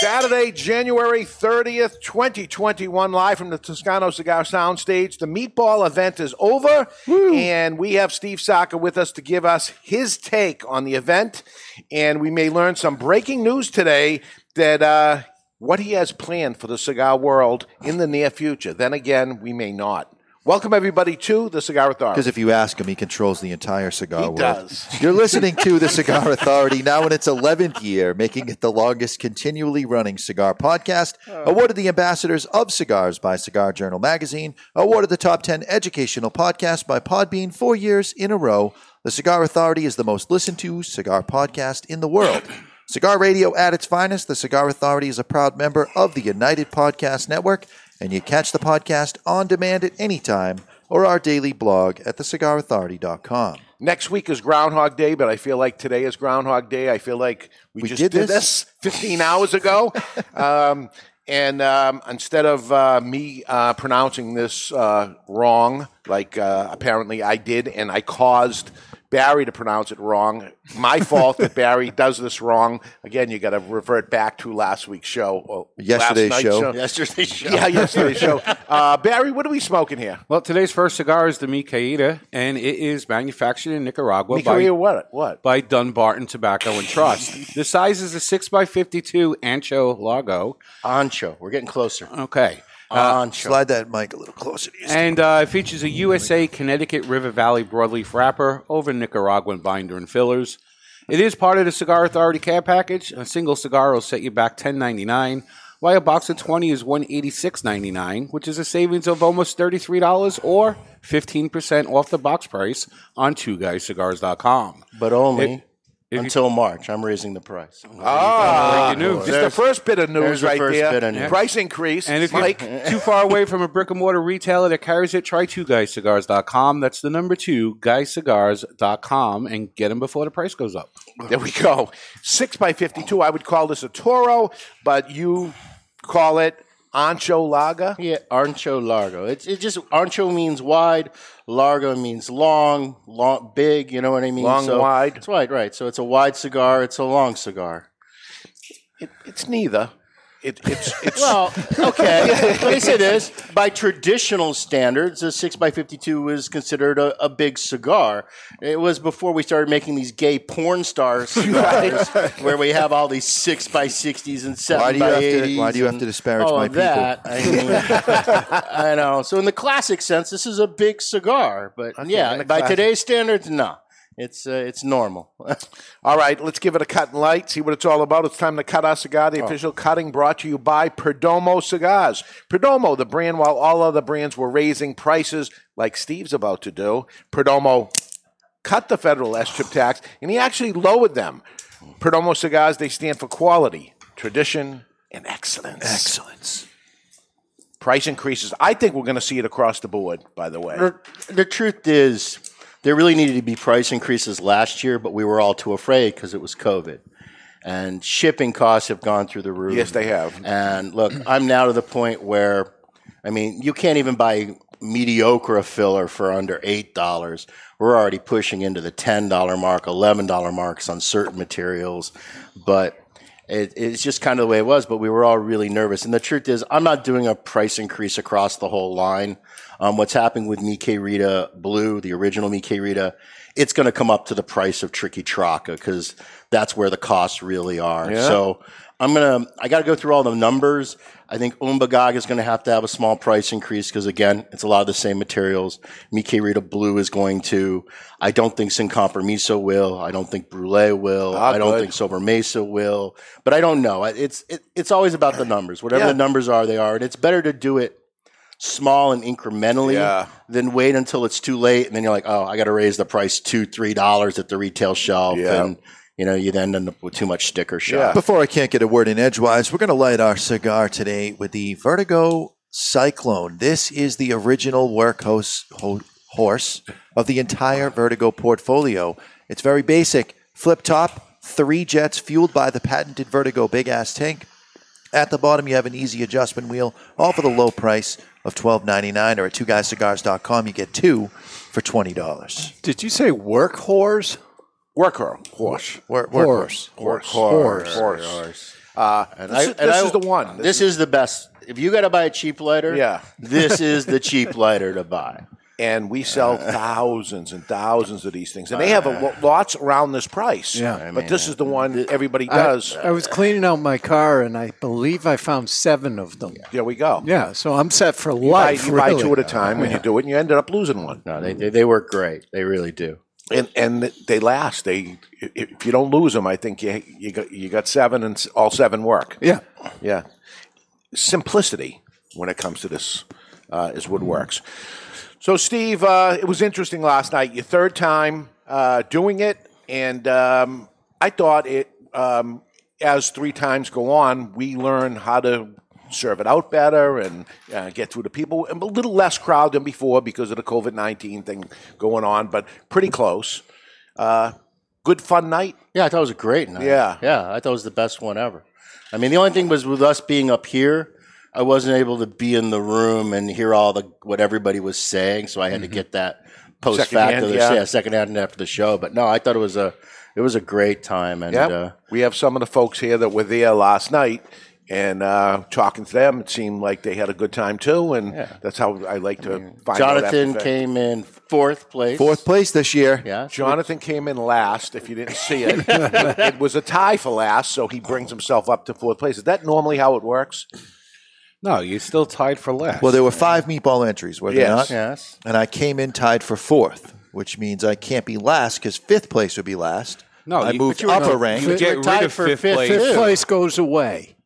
Saturday, January 30th, 2021, live from the Toscano Cigar Soundstage. The meatball event is over, and we have Steve Saka with us to give us his take on the event. And we may learn some breaking news today that uh, what he has planned for the cigar world in the near future. Then again, we may not. Welcome, everybody, to the Cigar Authority. Because if you ask him, he controls the entire cigar He world. does. You're listening to the Cigar Authority now in its 11th year, making it the longest continually running cigar podcast. Oh. Awarded the Ambassadors of Cigars by Cigar Journal Magazine. Awarded the top 10 educational podcast by Podbean four years in a row. The Cigar Authority is the most listened to cigar podcast in the world. Cigar radio at its finest, the Cigar Authority is a proud member of the United Podcast Network, and you catch the podcast on demand at any time or our daily blog at thecigarauthority.com. Next week is Groundhog Day, but I feel like today is Groundhog Day. I feel like we, We just did did, this? this 15 hours ago. um, and um, instead of uh, me uh, pronouncing this uh, wrong, like uh, apparently I did, and I caused Barry to pronounce it wrong, my fault that Barry does this wrong. Again, you got to revert back to last week's show. or Yesterday's last night's show. Yesterday's show. Yeah, yesterday's show. Uh, Barry, what are we smoking here? Well, today's first cigar is the Micaída, and it is manufactured in Nicaragua Mikaria, by, what? What? by Dunbarton Tobacco and Trust. the size is a 6x52 Ancho Largo. Ancho. We're getting closer. Okay. Ancho. Slide that mic a little closer to you. And uh, it features a USA Connecticut River Valley broadleaf wrapper over Nicaraguan binder and fillers. It is part of the Cigar Authority care package. A single cigar will set you back ten ninety nine, while a box of twenty is one eighty six ninety nine, which is a savings of almost thirty three dollars or fifteen percent off the box price on twoguyscigars.com. but only If- if you- until March. I'm raising the price. Ah, Breaking news. It's the first bit of news there's the right first there. bit of news. Price increase. And if Mike, you're too far away from a brick and mortar retailer that carries it, try two guyscigars.com. That's the number two, guyscigars.com, and get them before the price goes up. there we go. Six by fifty-two. I would call this a Toro, but you call it Ancho Laga. Yeah, Ancho Largo. It's it just Ancho means wide, Largo means long, long, big. You know what I mean? Long, So- wide. It's wide, right? So it's a wide cigar. It's a long cigar. It, it's neither. It, it's it's Well, okay. Let me say this: by traditional standards, a six x fifty-two is considered a, a big cigar. It was before we started making these gay porn star cigars, where we have all these six x sixties and seven Why do you by have to- eighties. why do you have to disparage my people? That, I, mean, I know. So in the classic sense, this is a big cigar, but in yeah, by classic- today's standards, no. It's uh, it's normal. all right. Let's give it a cut and light. See what it's all about. It's time to cut our cigar. Oh. The official cutting brought to you by Perdomo Cigars. Perdomo, the brand, while all other brands were raising prices, like Steve's about to do. Perdomo cut the federal SCHIP tax, and he actually lowered them. Perdomo Cigars, they stand for quality, tradition, and excellence. Excellence. Price increases. I think we're going to see it across the board, by the way. the, the truth is, there really needed to be price increases last year, but we were all too afraid because it was COVID. And shipping costs have gone through the roof. Yes, they have. And look, I'm now to the point where, I mean, you can't even buy mediocre a filler for under $8. We're already pushing into the $10 mark, $11 marks on certain materials. But it, it's just kind of the way it was, but we were all really nervous. And the truth is, I'm not doing a price increase across the whole line. Um, what's happening with Mi Querida Blue, the original Mi Querida, it's going to come up to the price of Triqui Traca because that's where the costs really are. So I'm going to, I got to go through all the numbers. I think Umbagog is going to have to have a small price increase because again, it's a lot of the same materials. Mi Querida Blue is going to, I don't think Sin Compromiso will. I don't think Brûlée will. I don't good. think Sobremesa will, but I don't know. It's, it, it's always about the numbers. Whatever Yeah. the numbers are, they are. And it's better to do it small and incrementally Yeah. than wait until it's too late and then you're like, oh, I got to raise the price two, three dollars at the retail shelf, Yeah. and you know you then end up with too much sticker shock. Before I can't get a word in edgewise, we're going to light our cigar today with the Vertigo Cyclone. This is the original workhorse ho- horse of the entire Vertigo portfolio. It's very basic. Flip top, three jets fueled by the patented Vertigo big ass tank. At the bottom, you have an easy adjustment wheel, all for the low price of twelve ninety nine. Or at two guyscigars.com, you get two for twenty dollars. Did you say work whores? Worker, horse. Workhorse. Horse. Horse. Horse. Uh, And this I- is, and this I- is the one. This is the best. If you got to buy a cheap lighter, Yeah. this is the cheap lighter to buy. And we sell thousands and thousands of these things, and they have a, lots around this price. Yeah. but this is the one that everybody does. I, was cleaning out my car and I believe I found seven of them. there we go. Yeah, so I'm set for You buy, life. you buy two at a time when you do it, and you ended up losing one. No, they, they they work great. They really do. And and they last. They if you don't lose them, I think you you got you got seven, and all seven work. Yeah. Yeah. Simplicity when it comes to this uh, is what works. So, Steve, uh, it was interesting last night. Your third time uh, doing it, and um, I thought it. Um, as three times go on, we learn how to serve it out better and uh, get through the people. A little less crowd than before because of the COVID nineteen thing going on, but pretty close. Uh, good fun night. Yeah, I thought it was a great night. Yeah. yeah, I thought it was the best one ever. I mean, the only thing was with us being up here, I wasn't able to be in the room and hear all the what everybody was saying, so I had to get that post Secondhand, facto, yeah. yeah, second hand after the show. But no, I thought it was a it was a great time, and Yep. uh, we have some of the folks here that were there last night, and uh, talking to them, it seemed like they had a good time too, and that's how I like to find out. after Jonathan the fact. came in fourth place. Fourth place this year. yeah, Jonathan came in last. If you didn't see it, it was a tie for last, so he brings himself up to fourth place. Is that normally how it works? No, you're still tied for last. Well, there were five meatball entries, were there Yes. not? yes. And I came in tied for fourth, which means I can't be last because fifth place would be last. No, I you- moved but you up a rank. you get You're tied rid of for fifth fifth, place. Fifth place goes away.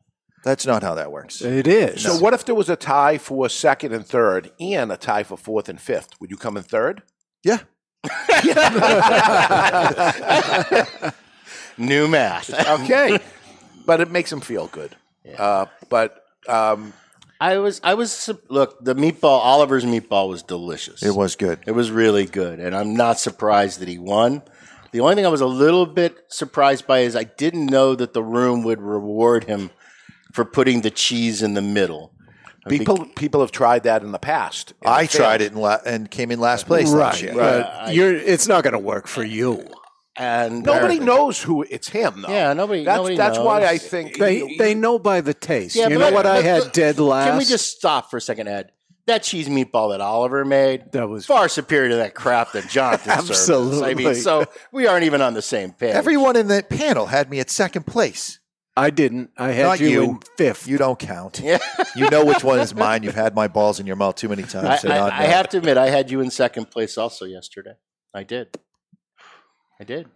That's not how that works. It is. So, what if there was a tie for second and third, and a tie for fourth and fifth? Would you come in third? Yeah. New math. Okay, but it makes him feel good. Uh, but um, I was I was look the meatball Oliver's meatball was delicious. It was good. It was really good, and I'm not surprised that he won. The only thing I was a little bit surprised by is I didn't know that the room would reward him for putting the cheese in the middle. people people have tried that in the past. I tried it and, la- and came in last place last Right. year. But you're, it's not going to work for you. And Nobody knows who it's him, though. Yeah, nobody- That's nobody that's why. I think They they know by the taste. Yeah, you but know what I had look, dead last? Can we just stop for a second, Ed? That cheese meatball that Oliver made That was- far superior to that crap that Jonathan served. us. I mean, so we aren't even on the same page. Everyone in the panel had me at second place. I didn't. I had Not you, you. in fifth. You don't count. Yeah. You know which one is mine. You've had my balls in your mouth too many times. I, I, I have to admit, I had you in second place also yesterday. I did. I did.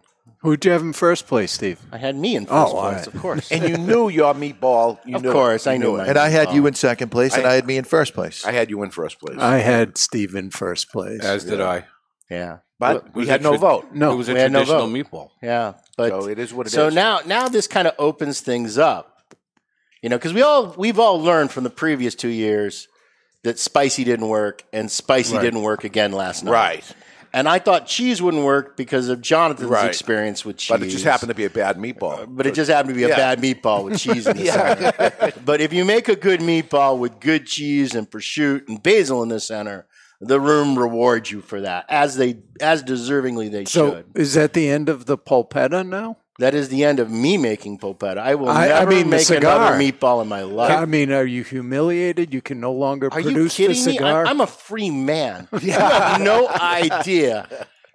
Who'd you have in first place, Steve? I had me in oh, first Oh, place, all right. of course. and you knew your meatball. You Of knew it. course, I knew it. and I had oh. you in second place, and I, had me in first place. I had you in first place, I had Steve in first place. As did I. yeah, but it we had no tra- vote. no, It was a we had no traditional vote. meatball. yeah. But So it is what it so is. now, now this kind of opens things up, you know, because we all we've all learned from the previous two years that spicy didn't work and spicy didn't work again last night. Right. And I thought cheese wouldn't work because of Jonathan's Right. experience with cheese. But it just happened to be a bad meatball. Uh, but it just happened to be a Yeah. bad meatball with cheese in the center. But if you make a good meatball with good cheese and prosciutto and basil in the center, the room rewards you for that, as they as deservingly they so should. is that the end of the polpetta now? That is the end of me making polpetta. I will I- I never mean make cigar. another meatball in my life. I mean, are you humiliated? You can no longer Are you produce the kidding me? cigar. I'm, I'm a free man. You have no idea.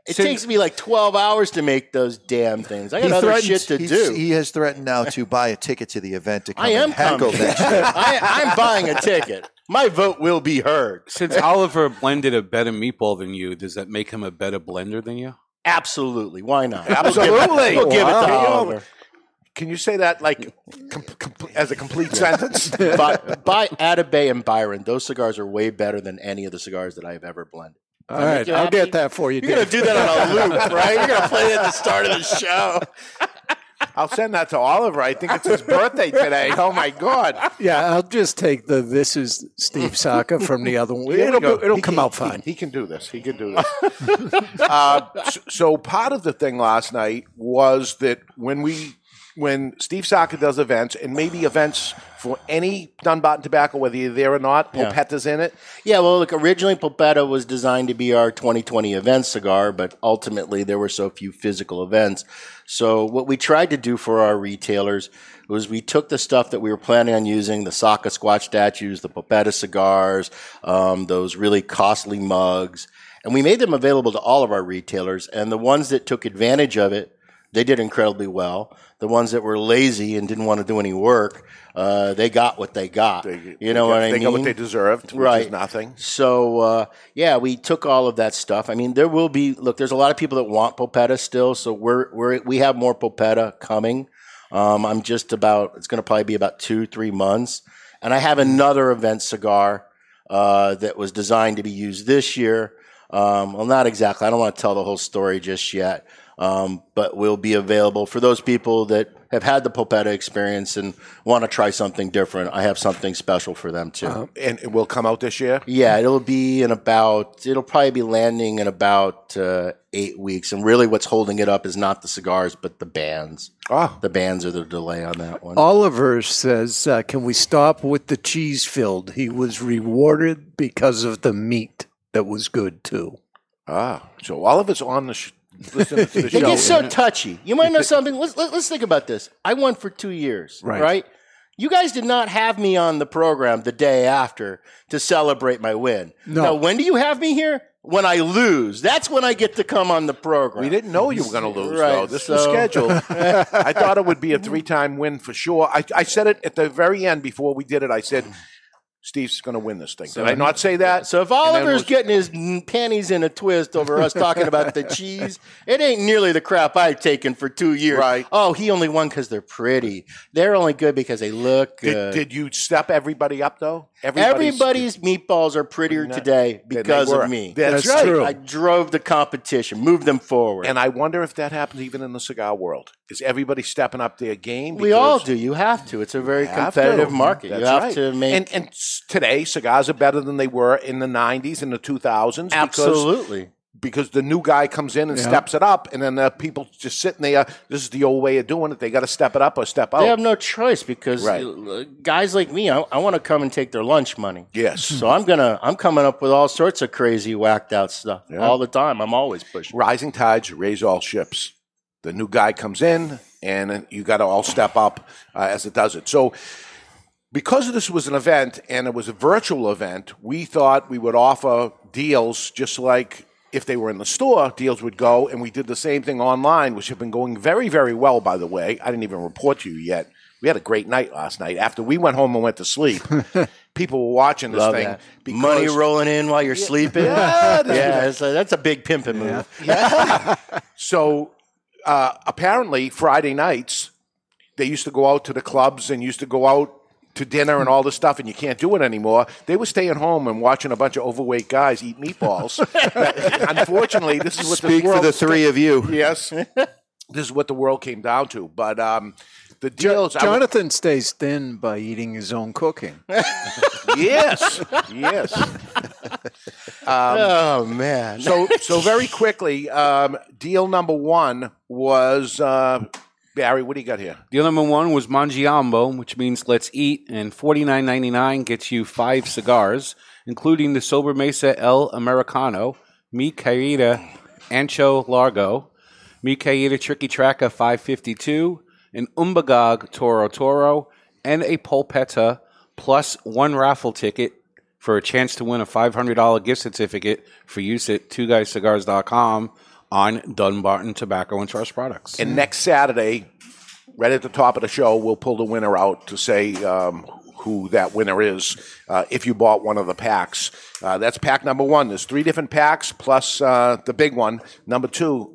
It takes me like 12 hours to make those damn things. I got other shit to do. He has threatened now to buy a ticket to the event to come I am and heckle coming. next. I, I'm buying a ticket. My vote will be heard. Since Oliver blended a better meatball than you, does that make him a better blender than you? Absolutely. Why not? Absolutely. We'll give it to Wow. Oliver. Can you say that like com- com- as a complete sentence? by, buy Atabey and Byron. Those cigars are way better than any of the cigars that I've ever blended. All right, you I'll happy? get that for you. You're gonna do that on a loop, right? You're gonna play it at the start of the show. I'll send that to Oliver. I think it's his birthday today. Oh my God! Yeah, I'll just take the "This is Steve Saka" from the other one. It'll, go. it'll He come can- out he- fine. He, can do this. He can do this. uh, so, so part of the thing last night was that when we, when Steve Saka does events, and maybe events for any Dunbarton tobacco, whether you're there or not, Yeah. In it. Yeah, well, look, originally Polpetta was designed to be our 2020 event cigar, but ultimately there were so few physical events. So what we tried to do for our retailers was we took the stuff that we were planning on using, the Saka Squatch statues, the Polpetta cigars, um, those really costly mugs, and we made them available to all of our retailers. And the ones that took advantage of it, they did incredibly well. The ones that were lazy and didn't want to do any work, uh, they got what they got. They, you know what I mean? they got what they deserved, which Right. is nothing. So uh, yeah, we took all of that stuff. I mean, there will be look. There's a lot of people that want Polpetta still, so we're we're we have more Polpetta coming. Um, I'm just about. It's going to probably be about two three months, and I have another event cigar uh, that was designed to be used this year. Um, well, not exactly. I don't want to tell the whole story just yet, um, but will be available for those people that have had the Polpetta experience and want to try something different. I have something special for them too. And it will come out this year. Yeah, it'll be in about. It'll probably be landing in about uh, eight weeks. And really, what's holding it up is not the cigars, but the bands. Oh, The bands are the delay on that one. Oliver says, uh, "Can we stop with the cheese filled? He was rewarded because of the meat that was good too." ah. So Oliver's on the sh- listening to the They show. get so touchy. You might know something. Let's let, let's think about this. I won for two years, Right. right? You guys did not have me on the program the day after to celebrate my win. No. Now, when do you have me here? When I lose. That's when I get to come on the program. We didn't know you were going to lose, Right, though. This was so- scheduled. I thought it would be a three-time win for sure. I, I said it at the very end before we did it. I said, "Steve's going to win this thing." Did I not say that? So if And then Oliver's getting his panties in a twist over us talking about the cheese, it ain't nearly the crap I've taken for two years. Right. Oh, he only won because they're pretty. They're only good because they look did, good. did you step everybody up though? Everybody's meatballs are prettier today they because were. of me. That's, That's right. true. I drove the competition, moved them forward. And I wonder if that happens even in the cigar world. Is everybody stepping up their game? we all do. You have to. It's a very have competitive to. market. That's you have right. to make And, and s- today, cigars are better than they were in the '90s and the 2000s. Because, absolutely. Because the new guy comes in and steps it up, and then the people just sitting there. This is the old way of doing it. They got to step it up or step out. They have no choice because Right. uh, guys like me, I, I want to come and take their lunch money. yes. So I'm gonna I'm coming up with all sorts of crazy whacked out stuff all the time. I'm always pushing. Rising tides raise all ships. The new guy comes in, and you got to all step up uh, as it does it. So, because this was an event and it was a virtual event, we thought we would offer deals just like if they were in the store, deals would go. And we did the same thing online, which have been going very, very well, by the way. I didn't even report to you yet. We had a great night last night. After we went home and went to sleep, people were watching this Love thing. that. Money rolling in while you're sleeping. Yeah, this yeah, it's a, that's a big pimping move. So uh, apparently, Friday nights they used to go out to the clubs and used to go out to dinner and all this stuff, and you can't do it anymore. They were staying home and watching a bunch of overweight guys eat meatballs. Unfortunately, this is what Speak the for world the three of you. Yes, this is what the world came down to. But um, the deals, I- Jonathan stays thin by eating his own cooking. yes, yes. oh man. So, so very quickly, um, deal number one was uh, Barry. What do you got here? Deal number one was Mangiamo, which means let's eat, and forty nine ninety nine gets you five cigars, including the Sobremesa El Americano, Mi Caída Ancho Largo, Mi Caída Tricky fifty two, an Umbagog Toro Toro, and a Polpetta plus one raffle ticket for a chance to win a $500 gift certificate for use at two guyscigars.com on Dunbarton Tobacco and Trust products. And next Saturday, right at the top of the show, we'll pull the winner out to say um, who that winner is uh, if you bought one of the packs. Uh, that's pack number one. There's three different packs plus uh, the big one. Number two,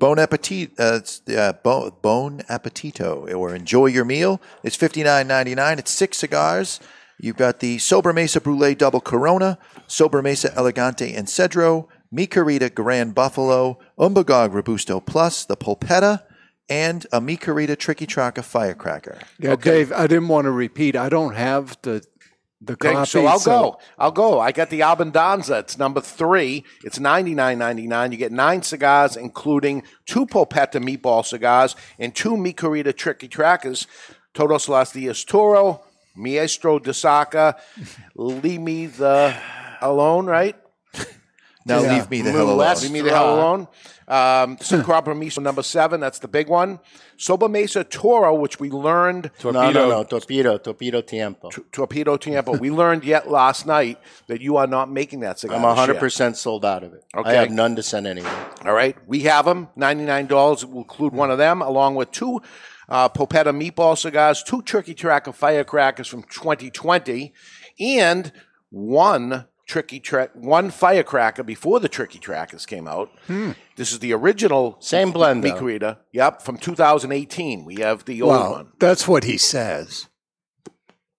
Bon appetit, uh, it's, bon, bon appetito, or enjoy your meal. It's fifty nine ninety nine. It's six cigars. You've got the Sober Mesa Brûlée Double Corona, Sobremesa Elegante and Cedro, Mi Carita Grand Buffalo, Umbagog Robusto Plus, the Polpetta, and a Mi Carita Tricky Tracker Firecracker. Yeah, Dave, I didn't want to repeat. I don't have the the Okay, copy. so I'll go. I'll go. I got the Albandanza. It's number three. It's ninety nine ninety nine. You get nine cigars, including two Polpetta meatball cigars and two Mi Carita Tricky Trackers. Todos los Dias Toro, Maestro de Saca, Leave Me the Alone, right? Now Yeah. leave me the hell alone. Molest- Leave Me the Hell Alone. Um, Sin Compromiso number seven. That's the big one. Sobremesa Toro, which we learned No, no, no. Torpedo, torpedo tiempo. Torpedo Tampa. we learned yet last night that you are not making that cigar. I'm this year. 100 percent sold out of it. Okay. I have none to send anywhere. All right, we have them. Ninety-nine dollars. We'll include one of them, along with two uh, Polpetta meatball cigars, two Turkey Tracker firecrackers from 2020, and one Tricky Tra- one firecracker before the Tricky Trackers came out. Hmm. This is the original Same blend, though. Mikarita. Yep, from 2018. We have the old well, one. that's what he says.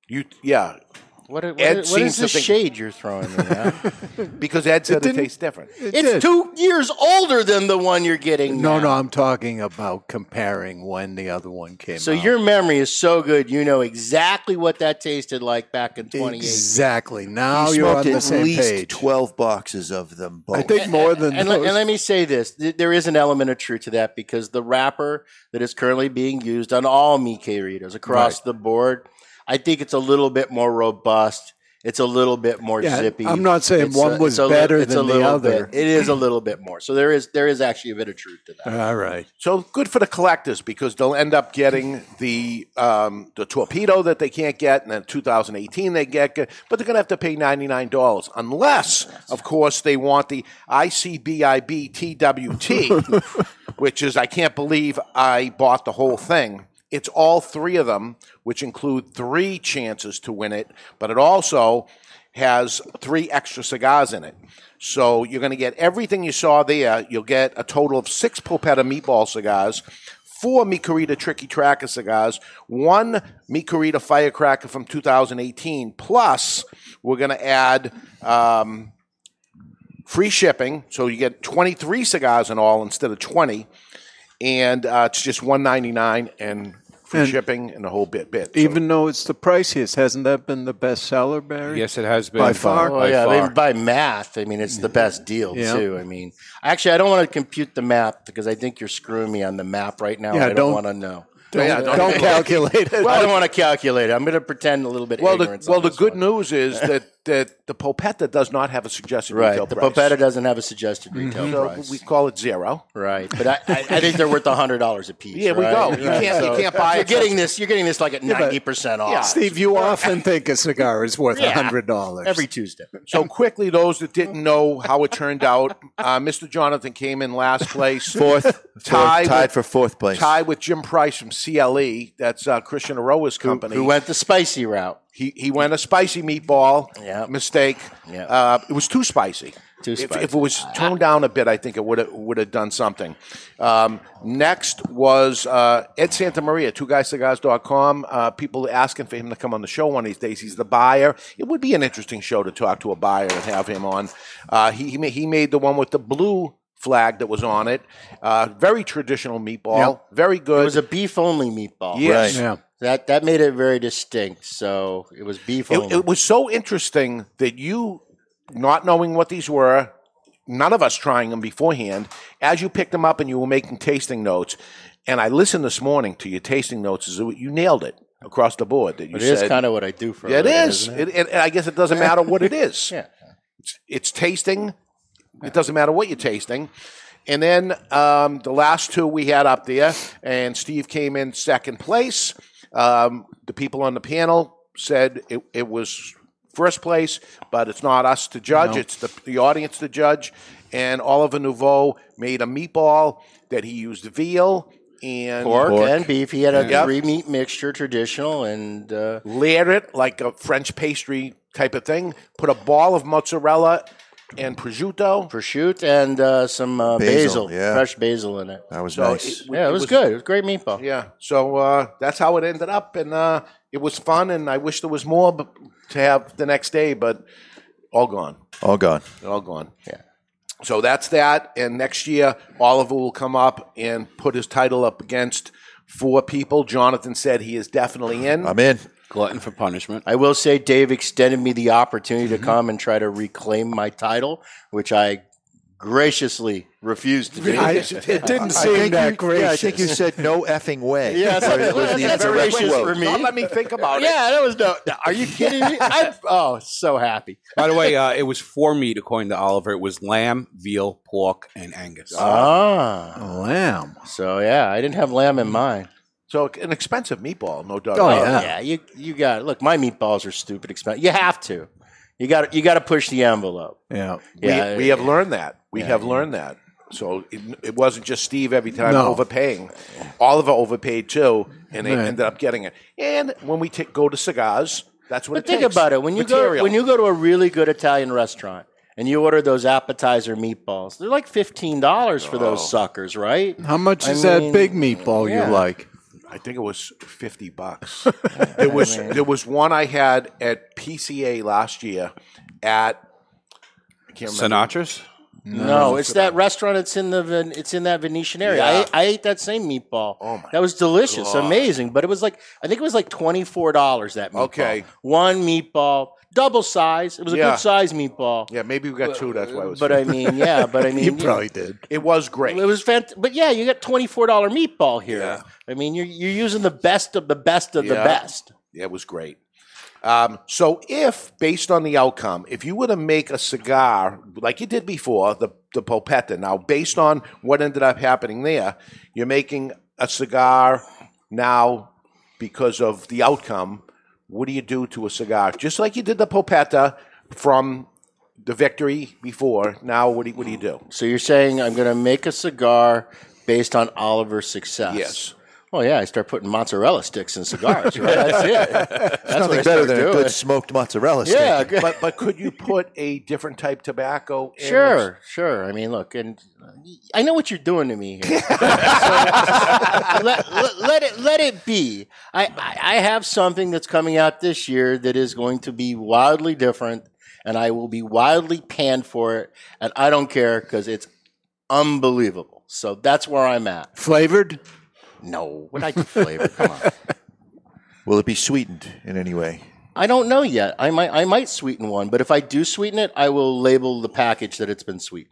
You, yeah, What, what, Ed what seems is to this shade you're throwing me at? because Ed said it, didn't- tastes different. it's did. two years older than the one you're getting No, now. no, I'm talking about comparing when the other one came So out. your memory is so good, you know exactly what that tasted like back in 2018. exactly. Now He you're on smoked the at same least page. 12 boxes of them both. I think more than And, those. let- and let me say this: there is an element of truth to that because the wrapper that is currently being used on all Mi Queridas across the board, I think it's a little bit more robust. It's a little bit more Yeah, zippy. I'm not saying It's one a- was it's a li- better it's a than the other. bit- it is a little bit more. So there is there is actually a bit of truth to that. All right. So good for the collectors because they'll end up getting the um, the torpedo that they can't get, and then 2018 they get, but they're going to have to pay ninety nine dollars unless, of course, they want the ICBIB TWT, which is I can't believe I bought the whole thing. It's all three of them, which include three chances to win it, but it also has three extra cigars in it. So you're going to get everything you saw there. You'll get a total of six Polpetta meatball cigars, four Micarita Tricky Tracker cigars, one Micarita Firecracker from 2018, plus we're going to add um, free shipping. So you get 23 cigars in all instead of 20, and uh, it's just 199 and free And- shipping and a whole bit. Bit So- Even though it's the priciest, hasn't that been the best seller, Barry? Yes, it has been By far. Oh By yeah, I far. mean, by math, I mean it's the best deal Yeah. too. I mean, actually, I don't want to compute the math because I think you're screwing me on the map right now. Yeah, I don't, don't- want to know. Don't, Yeah, don't- don't calculate it. I don't want to calculate it. I'm going to pretend a little bit. well, the, ignorance well, the this good one. news is that, that the Polpetta does not have a suggested right? retail The price. The Polpetta doesn't have a suggested retail So price. we call it zero. Right, but I, I, I think they're worth hundred dollars a piece. Yeah, we right? go. You Right. can't- you can't buy You're it. getting this. You're getting this like at but- ninety percent off. Yeah. Steve, you often think a cigar is worth a hundred dollars every Tuesday. So quickly, those that didn't know how it turned out, uh, Mr. Jonathan came in last place, Fourth, Tied tied with- for fourth place. tied with Jim Price from CLE. That's uh, Christian Eiroa's company. Who went the spicy route? He he went a spicy meatball. Yeah. Mistake. Yeah. Uh, it was too spicy. Too If, spicy. if it was toned down a bit, I think it would have would have done something. Um, next was uh, Ed Santa Maria, two twoguyscigars.com. Uh, people asking for him to come on the show one of these days. He's the buyer. It would be an interesting show to talk to a buyer and have him on. Uh, he he, ma- he made the one with the blue flag that was on it. Uh, very traditional meatball. Very good. It was a beef only meatball. Yes. Right. Yeah. That that made it very distinct. So it was beef It, it was so interesting that you, not knowing what these were, none of us trying them beforehand, as you picked them up and you were making tasting notes, and I listened this morning to your tasting notes, is you nailed it across the board. That you it is said, kind of what I do for. a yeah, it living, is. it? It, it, I guess it doesn't matter what it is. Yeah. It's, it's tasting. It doesn't matter what you're tasting. And then um, the last two we had up there, and Steve came in second place. Um, the people on the panel said it, it was first place, but it's not us to judge; it's the, the audience to judge. And Oliver Nouveau made a meatball that he used veal and Pork, and beef. He had a Yep. three meat mixture, traditional, and uh, layered it like a French pastry type of thing. Put a ball of mozzarella and prosciutto. prosciutto and uh, some uh, Basil, basil, yeah. fresh basil in it. That was So nice. it- yeah, it was, good. It was great meatball. Yeah. So uh, that's how it ended up, and uh, it was fun. And I wish there was more b- to have the next day, but all gone. All gone. All gone. Yeah. So that's that. And next year, Oliver will come up and put his title up against four people. Jonathan said he is definitely in. I'm in. Glutton for punishment. I will say Dave extended me the opportunity to come and try to reclaim my title, which I graciously refused to do. I, it didn't seem think, that you, gracious. yeah, I think you said no effing way. Yeah, Or it was that's- the that's gracious quote. for me. Don't let me think about it. yeah, that was no. Are you kidding me? I'm oh so happy. By the way, uh, it was for me to coin to Oliver. It was lamb, veal, pork, and Angus. Ah, Lamb. so yeah, I didn't have lamb in mind. So an expensive meatball, no doubt. Oh, about yeah. Yeah, you you got look. My meatballs are stupid expensive. You have to. You got you got to push the envelope. Yeah. Yeah, we, we have learned that. We have learned that. So it, it wasn't just Steve every time No. overpaying. Oliver overpaid too, and they Right. ended up getting it. And when we t- go to cigars, that's what But it think takes. about it. When you Material. go when you go to a really good Italian restaurant and you order those appetizer meatballs, they're like fifteen dollars for Oh. those suckers, right? How much I is mean, that big meatball yeah. you like? I think it was fifty bucks. Oh, there was there was one I had at PCA last year at I can't remember. Sinatra's? No, it's that restaurant. It's in the Ven- it's in that Venetian area. I, Yeah. ate, I ate that same meatball. Oh, my that was delicious, God. amazing. But it was like I think it was like twenty four dollars that meatball. Okay. one meatball, double size. It was a Yeah. good size meatball. Yeah, maybe we got two. That's why it was. But I mean, yeah, but I mean, You probably did. it was great. It was fantastic. but yeah, you got twenty four dollar meatball here. Yeah. I mean, you're you're using the best of the best of the best. Yeah. best. It was great. Um, so, if based on the outcome, if you were to make a cigar like you did before, the the Polpetta, now based on what ended up happening there, you're making a cigar now because of the outcome. What do you do to a cigar? Just like you did the Polpetta from the victory before. Now, what do you, what do you do? So you're saying I'm going to make a cigar based on Oliver's success? Yes. Well, yeah, I start putting mozzarella sticks in cigars. Right? That's it. That's what I Nothing better start than a good smoked mozzarella stick. Yeah, good. But but could you put a different type tobacco? in Sure, sure. I mean, look, and I know what you're doing to me here. So, let, let, let it let it be. I, I I have something that's coming out this year that is going to be wildly different, and I will be wildly panned for it, and I don't care because it's unbelievable. So that's where I'm at. Flavored? No, what I do flavor? Come on. Will it be sweetened in any way? I don't know yet. I might I might sweeten one, but if I do sweeten it, I will label the package that it's been sweetened.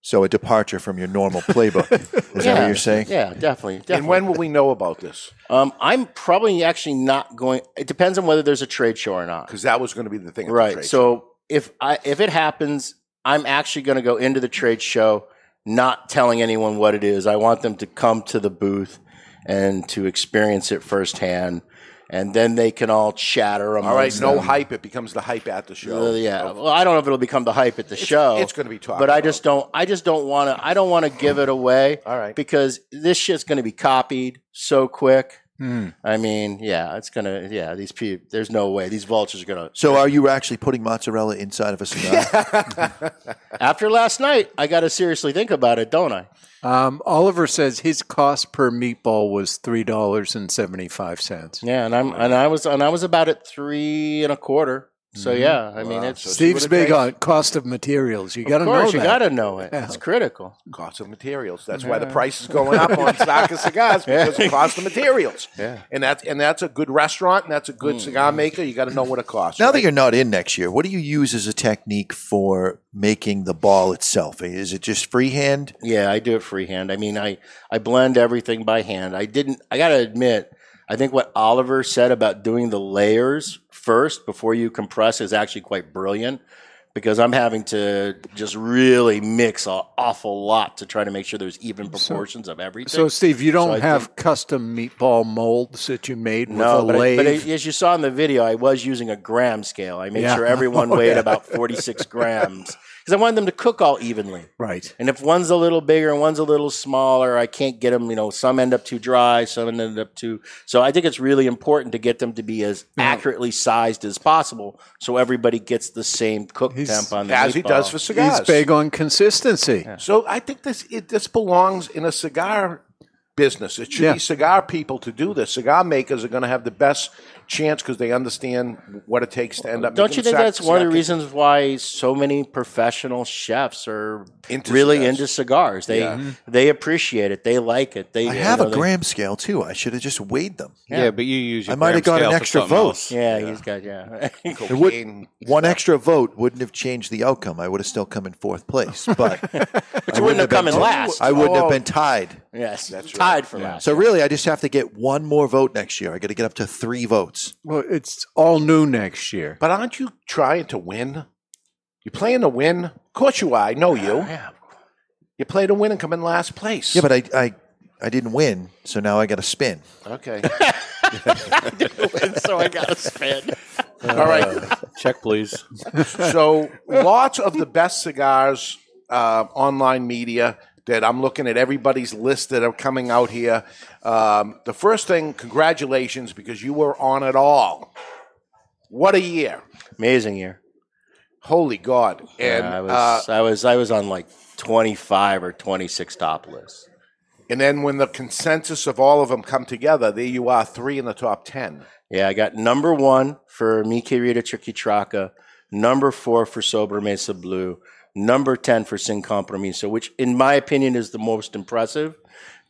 So a departure from your normal playbook. Is that what you're saying? Yeah, definitely. definitely. And when will we know about this? Um, I'm probably actually not going. It depends on whether there's a trade show or not. Because that was going to be the thing. at the Right. trade show. So if I if it happens, I'm actually going to go into the trade show, not telling anyone what it is. I want them to come to the booth and to experience it firsthand, and then they can all chatter amongst All right, no them. hype. It becomes the hype at the show. Uh, yeah. Well, I don't know if it'll become the hype at the show. it's gonna be talked But I just don't. I just don't want to. I don't want to give it away. All right. Because this shit's going to be copied so quick. Hmm. I mean, yeah, it's gonna. Yeah, these people. There's no way these vultures are gonna. So are you actually putting mozzarella inside of a cigar? After last night, I got to seriously think about it, don't I? Um, Oliver says his cost per meatball was three dollars and seventy five cents. Yeah, and I'm and I was and I was about at three and a quarter. So Mm-hmm. yeah, I mean it's So see Steve's what it big takes? on cost of materials. You got to of know course you that. got to know it. It's critical. cost of materials. That's why the price is going up on Saka cigars because of cost of materials. Yeah. And that's and that's a good restaurant and that's a good cigar maker. You got to know what it costs. now that right? you're not in next year, what do you use as a technique for making the ball itself? Is it just freehand? Yeah, I do it freehand. I mean, I I blend everything by hand. I didn't. I got to admit, I think what Oliver said about doing the layers first before you compress is actually quite brilliant. Because I'm having to just really mix an awful lot to try to make sure there's even proportions of everything. So, Steve, you don't So have think- custom meatball molds that you made with No, a but, I, but I- as you saw in the video, I was using a gram scale. I made Yeah. sure everyone Oh, weighed yeah. about 46 grams because I wanted them to cook all evenly. Right. And if one's a little bigger and one's a little smaller, I can't get them. You know, some end up too dry, some end up too. So I think it's really important to get them to be as accurately sized as possible, so everybody gets the same cook temp on the As he meatball. does for cigars. He's big on consistency. So I think this it, this belongs in a cigar business. It should Yeah. be cigar people to do this. Cigar makers are going to have the best chance because they understand what it takes to end up. Don't you think sac- that's one of the reasons why so many professional chefs are Into really cigars. into cigars? They Yeah. Mm-hmm. they appreciate it. They like it. They I you have know, a they- gram scale too. I should have just weighed them. Yeah, but you use your I might have gram got an extra vote. else. Yeah, he's got yeah. It would, one extra vote wouldn't have changed the outcome. I would have still come in fourth place, but but you wouldn't have come in last. I wouldn't Oh. have been tied. Yes, That's right. tied for last. So really, I just have to get one more vote next year. I got to get up to three votes. Well, it's all new next year. But aren't you trying to win? You're playing to win. Of course you are. I know you. Yeah. You play to win and come in last place. Yeah, but I, I, I didn't win, so now I got to spin. okay. I didn't win, so I got to spin. All right. Check, please. so lots of the best cigars uh, online media that I'm looking at everybody's list that are coming out here. Um, the first thing, congratulations because you were on it all. What a year! Amazing year. Holy God! And Yeah, I uh, was I was I was on like twenty five or twenty six top lists. and then when the consensus of all of them come together, there you are, three in the top ten. Yeah, I got number one for Mi Querida Triqui Traca, number four for Sobremesa Blue, number 10 for Sin Compromiso, which in my opinion is the most impressive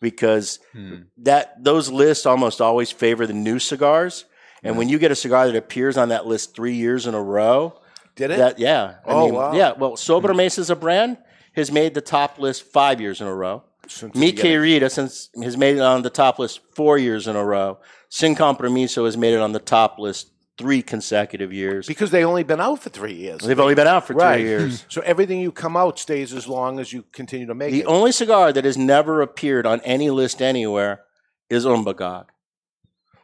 because hmm. that those lists almost always favor the new cigars. And when you get a cigar that appears on that list three years in a row, Did it? that yeah, I Oh, mean, wow. yeah. Well, Sobremesa as hmm. a brand has made the top list five years in a row. Since the Mi beginning. Querida since has made it on the top list four years in a row. Sin Compromiso has made it on the top list three consecutive years. because they've only been out for three years. They've only been out for right. two years. So everything you come out stays as long as you continue to make The it. The only cigar that has never appeared on any list anywhere is Umbagog.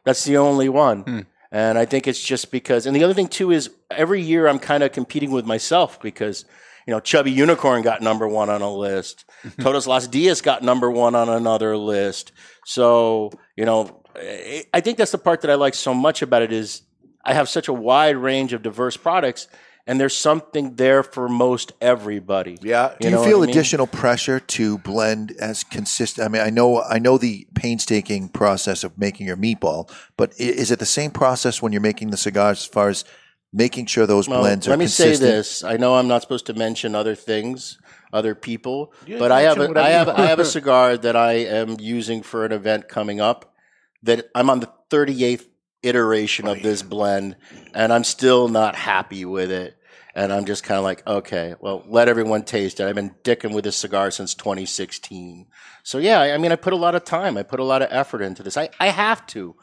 That's the only one. Hmm. And I think it's just because, and the other thing too is every year I'm kind of competing with myself because, you know, Chubby Unicorn got number one on a list. Mm-hmm. Todos Las Dias got number one on another list. So, you know, I I think that's the part that I like so much about it is I have such a wide range of diverse products and there's something there for most everybody. yeah. Do you, feel I mean? additional pressure to blend as consistent? I mean, I know I know the painstaking process of making your meatball, but is it the same process when you're making the cigars as far as making sure those Well, blends are let me consistent? say this: I know I'm not supposed to mention other things, other people, You but I have mention a, I have I have a cigar that I am using for an event coming up. That I'm on the 38th iteration of this blend, and I'm still not happy with it. And I'm just kind of like, okay, well, let everyone taste it. I've been dicking with this cigar since 2016. So yeah, I I mean, I put a lot of time, I put a lot of effort into this. I, I have to.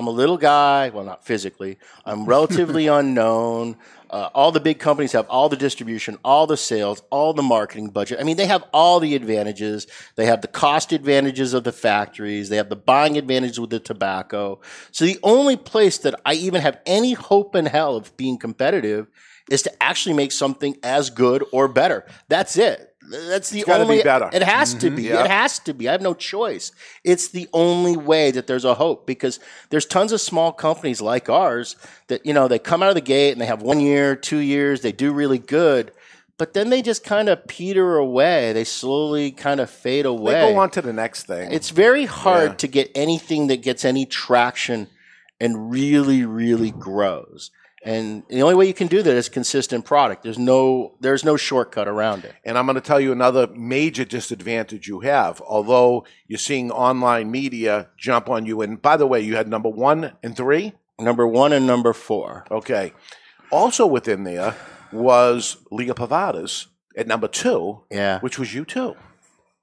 I'm a little guy. Well, not physically. I'm relatively unknown. Uh, all the big companies have all the distribution, all the sales, all the marketing budget. I mean, they have all the advantages. They have the cost advantages of the factories. They have the buying advantages with the tobacco. So the only place that I even have any hope in hell of being competitive is to actually make something as good or better. That's it. That's the gotta be only. better. It has to mm-hmm. be. Yeah. It has to be. I have no choice. It's the only way that there's a hope because there's tons of small companies like ours that, you know, they come out of the gate and they have one year, two years, they do really good, but then they just kind of peter away. They slowly kind of fade away. They go on to the next thing. It's very hard Yeah. to get anything that gets any traction and really, really grows. And the only way you can do that is consistent product. There's no there's no shortcut around it. And I'm going to tell you another major disadvantage you have. Although you're seeing online media jump on you, and by the way, you had number one and three. Number one and number four. Okay. Also within there was Liga Privadas at number two, Yeah. which was you too.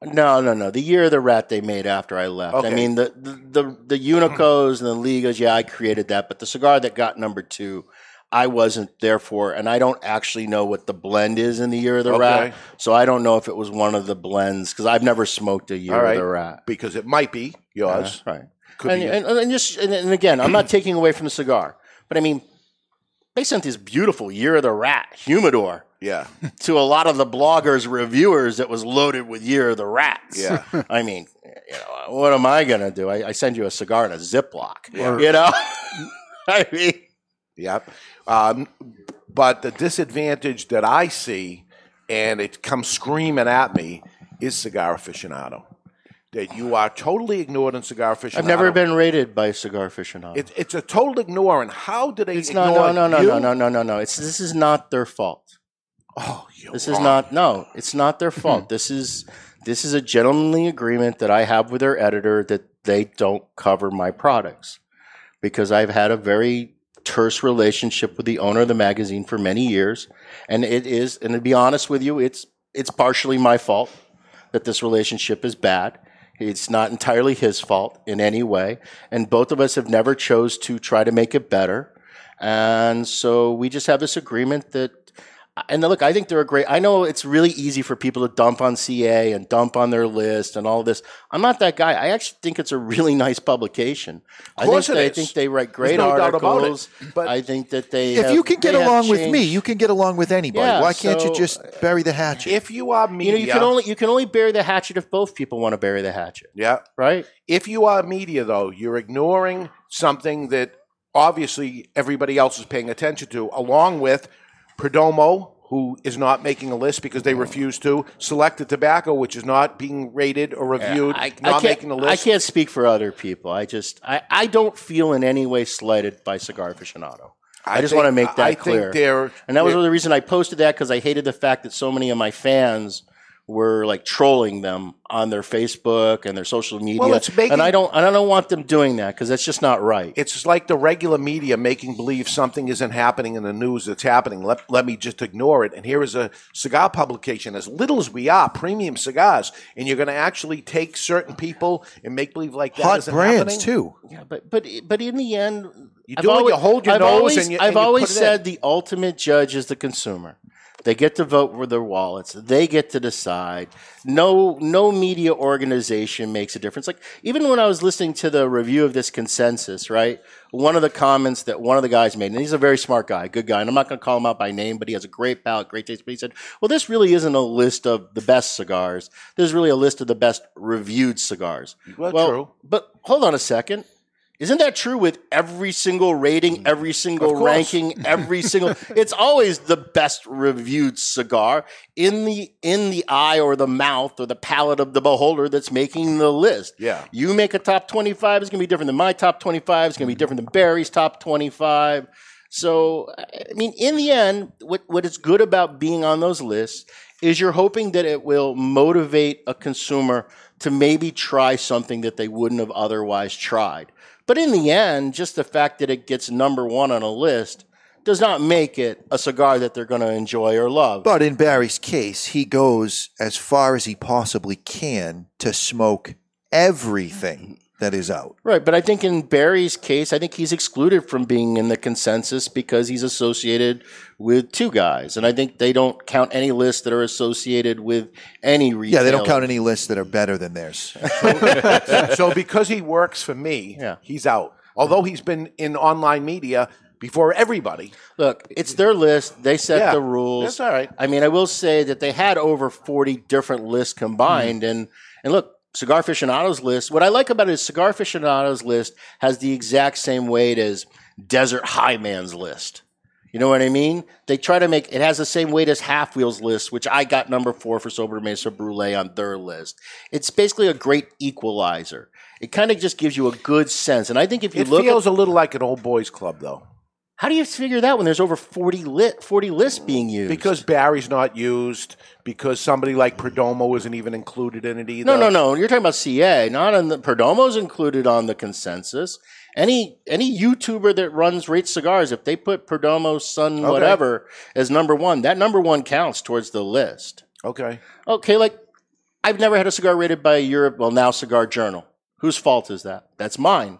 No, no, no. The year of the rat they made after I left. Okay. I mean the the the, the Unicos and the Ligas. Yeah, I created that, but the cigar that got number two, I wasn't there for, and I don't actually know what the blend is in the year of the Okay. rat. So I don't know if it was one of the blends because I've never smoked a year right. of the rat. Because it might be yours. Uh-huh. right. Could and, be. and, and just and, and again, I'm not taking away from the cigar, but I mean, they sent this beautiful year of the rat humidor Yeah. to a lot of the bloggers, reviewers that was loaded with Year of the Rats. Yeah. I mean, you know, what am I going to do? I, I send you a cigar in a Ziploc. You know? I mean, Yep. Um, but the disadvantage that I see, and it comes screaming at me, is cigar aficionado. That you are totally ignored in cigar aficionado. I've never been rated by Cigar Aficionado. It, it's a total ignoring. How do they It's ignore not, no, no, no, you? no, no, no, no, no. It's this is not their fault. Oh, you're This is not no. It's not their fault. this is this is a gentlemanly agreement that I have with their editor that they don't cover my products because I've had a very terse relationship with the owner of the magazine for many years, and it is. And to be honest with you, it's it's partially my fault that this relationship is bad. It's not entirely his fault in any way, and both of us have never chose to try to make it better. And so we just have this agreement that and look, I think they're a great. I know it's really easy for people to dump on CA and dump on their list and all this. I'm not that guy. I actually think it's a really nice publication. I course think it they, is. I think they write great no doubt about it. articles. But- I think that they. If have- you can get along with me, you can get along with anybody. Yeah, Why can't you just uh, bury the hatchet? If you are media, you know, you can only you can only bury the hatchet if both people want to bury the hatchet, yeah. right? If you are media, though, you're ignoring something that obviously everybody else is paying attention to, along with Perdomo, who is not making a list because they oh. refuse to, Selected Tobacco, which is not being rated or reviewed, I, I not can't, making the list. I can't speak for other people. I just I, I don't feel in any way slighted by Cigar Aficionado. I, just think- want to make that I clear. And that was the reason I posted that because I hated the fact that so many of my fans were like trolling them on their Facebook and their social media. Well, it's making- and I don't, and I don't want them doing that because that's just not right. It's like the regular media making believe something isn't happening in the news that's happening. Let, let me just ignore it. And here is a cigar publication, as little as we are, premium cigars, and you're going to actually take certain people and make believe like that Hot isn't brands happening? Too. yeah, but but but in the end, You I've do it, you always- hold your I've nose always, and you- I've and you always put it in. said the ultimate judge is the consumer. They get to vote with their wallets. They get to decide. No, no media organization makes a difference. Like even when I was listening to the review of this consensus, right? One of the comments that one of the guys made, and he's a very smart guy, good guy, and I'm not going to call him out by name, but he has a great palate, great taste. But he said, "Well, this really isn't a list of the best cigars. This is really a list of the best reviewed cigars." Well, true. But hold on a second. Isn't that true with every single rating, mm. every single ranking, every single it's always the best reviewed cigar in the in the eye or the mouth or the palate of the beholder that's making the list. Yeah. You make a top 25 it's going to be different than my top 25, it's going to be mm. different than Barry's top 25. So, I mean, in the end, what, what is good about being on those lists is you're hoping that it will motivate a consumer to maybe try something that they wouldn't have otherwise tried. But in the end, just the fact that it gets number one on a list does not make it a cigar that they're going to enjoy or love. But in Barry's case, he goes as far as he possibly can to smoke everything that is out. Right, but I think in Barry's case, I think he's excluded from being in the consensus because he's associated with two guys, and I think they don't count any lists that are associated with any retail. Yeah, they don't count any lists that are better than theirs. so because he works for me, Yeah. he's out. Although he's been in online media before everybody. Look, it's their list. They set Yeah, the rules. that's all right. I mean, I will say that they had over 40 different lists combined. Mm-hmm. And, and look, Cigar Aficionado's list, what I like about it is Cigar Aficionado's list has the exact same weight as Desert High Man's list. You know what I mean? They try to make it has the same weight as halfwheel's list, which I got number four for Sobremesa Brulee on their list. It's basically a great equalizer. It kind of just gives you a good sense. And I think if you It look it feels at a little like an old boys club, though. How do you figure that when there's over 40 lit 40 lists being used? Because Barry's not used, because somebody like Perdomo isn't even included in it either. no, no, no. You're talking about CA, not on the Perdomo's included on the consensus. Any any YouTuber that runs Rate Cigars, if they put Perdomo, Sun, Okay. whatever as number one, that number one counts towards the list. Okay. Okay, like I've never had a cigar rated by Europe. Well, now Cigar Journal. Whose fault is that? That's mine.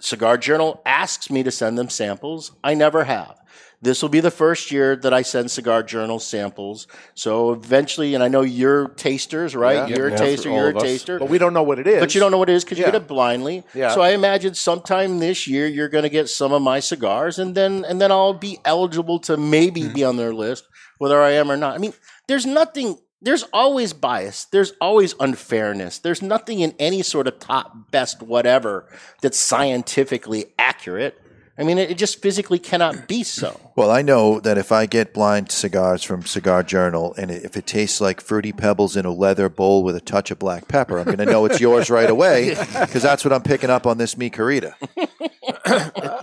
Cigar Journal asks me to send them samples. I never have. This will be the first year that I send Cigar Journal samples. So eventually, and I know you're tasters, right? Yeah. You're Yeah, a taster, you're a taster. But we don't know what it is. But you don't know what it is because Yeah. you get it blindly. Yeah. So I imagine sometime this year you're going to get some of my cigars, and then and then I'll be eligible to maybe Mm-hmm. be on their list, whether I am or not. I mean, there's nothing. There's always bias. There's always unfairness. There's nothing in any sort of top, best, whatever that's scientifically accurate. I mean, it, it just physically cannot be so. Well, I know that if I get blind cigars from Cigar Journal and if it tastes like fruity pebbles in a leather bowl with a touch of black pepper, I'm going to know it's yours right away because that's what I'm picking up on this Mi Querida.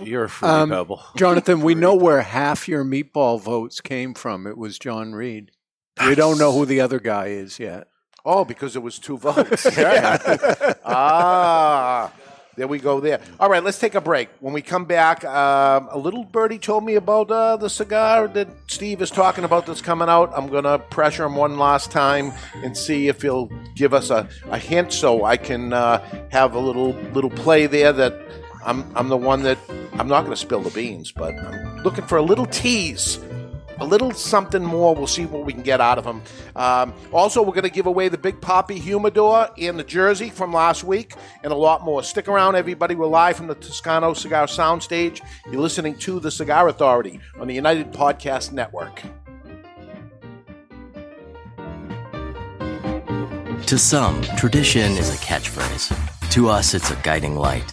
You're a fruity Um, pebble. Jonathan, we know where half your meatball votes came from. It was John Reed. We don't know who the other guy is yet. Oh, because it was two votes. ah, there we go. There. All right, let's take a break. When we come back, um, a little birdie told me about uh, the cigar that Steve is talking about that's coming out. I'm gonna pressure him one last time and see if he'll give us a, a hint, so I can uh, have a little little play there. That I'm I'm the one that I'm not gonna spill the beans, but I'm looking for a little tease a little something more. We'll see what we can get out of him. Um, also, we're going to give away the Big Papi Humidor and the jersey from last week and a lot more. Stick around, everybody. We're live from the Toscano Cigar Soundstage. You're listening to The Cigar Authority on the United Podcast Network. To some, tradition is a catchphrase. To us, it's a guiding light.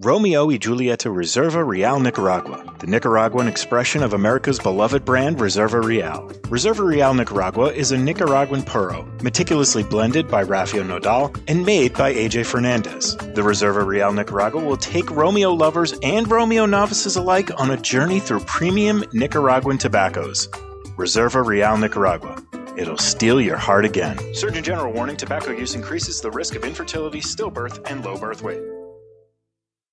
Romeo y Julieta Reserva Real Nicaragua, the Nicaraguan expression of America's beloved brand Reserva Real. Reserva Real Nicaragua is a Nicaraguan puro, meticulously blended by Rafael Nodal and made by AJ Fernandez. The Reserva Real Nicaragua will take Romeo lovers and Romeo novices alike on a journey through premium Nicaraguan tobaccos. Reserva Real Nicaragua. It'll steal your heart again. Surgeon General warning tobacco use increases the risk of infertility, stillbirth, and low birth weight.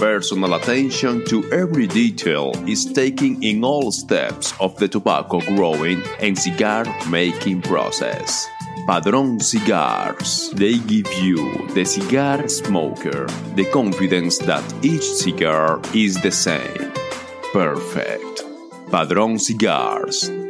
personal attention to every detail is taken in all steps of the tobacco growing and cigar making process. Padron Cigars. They give you, the cigar smoker, the confidence that each cigar is the same. Perfect. Padron Cigars.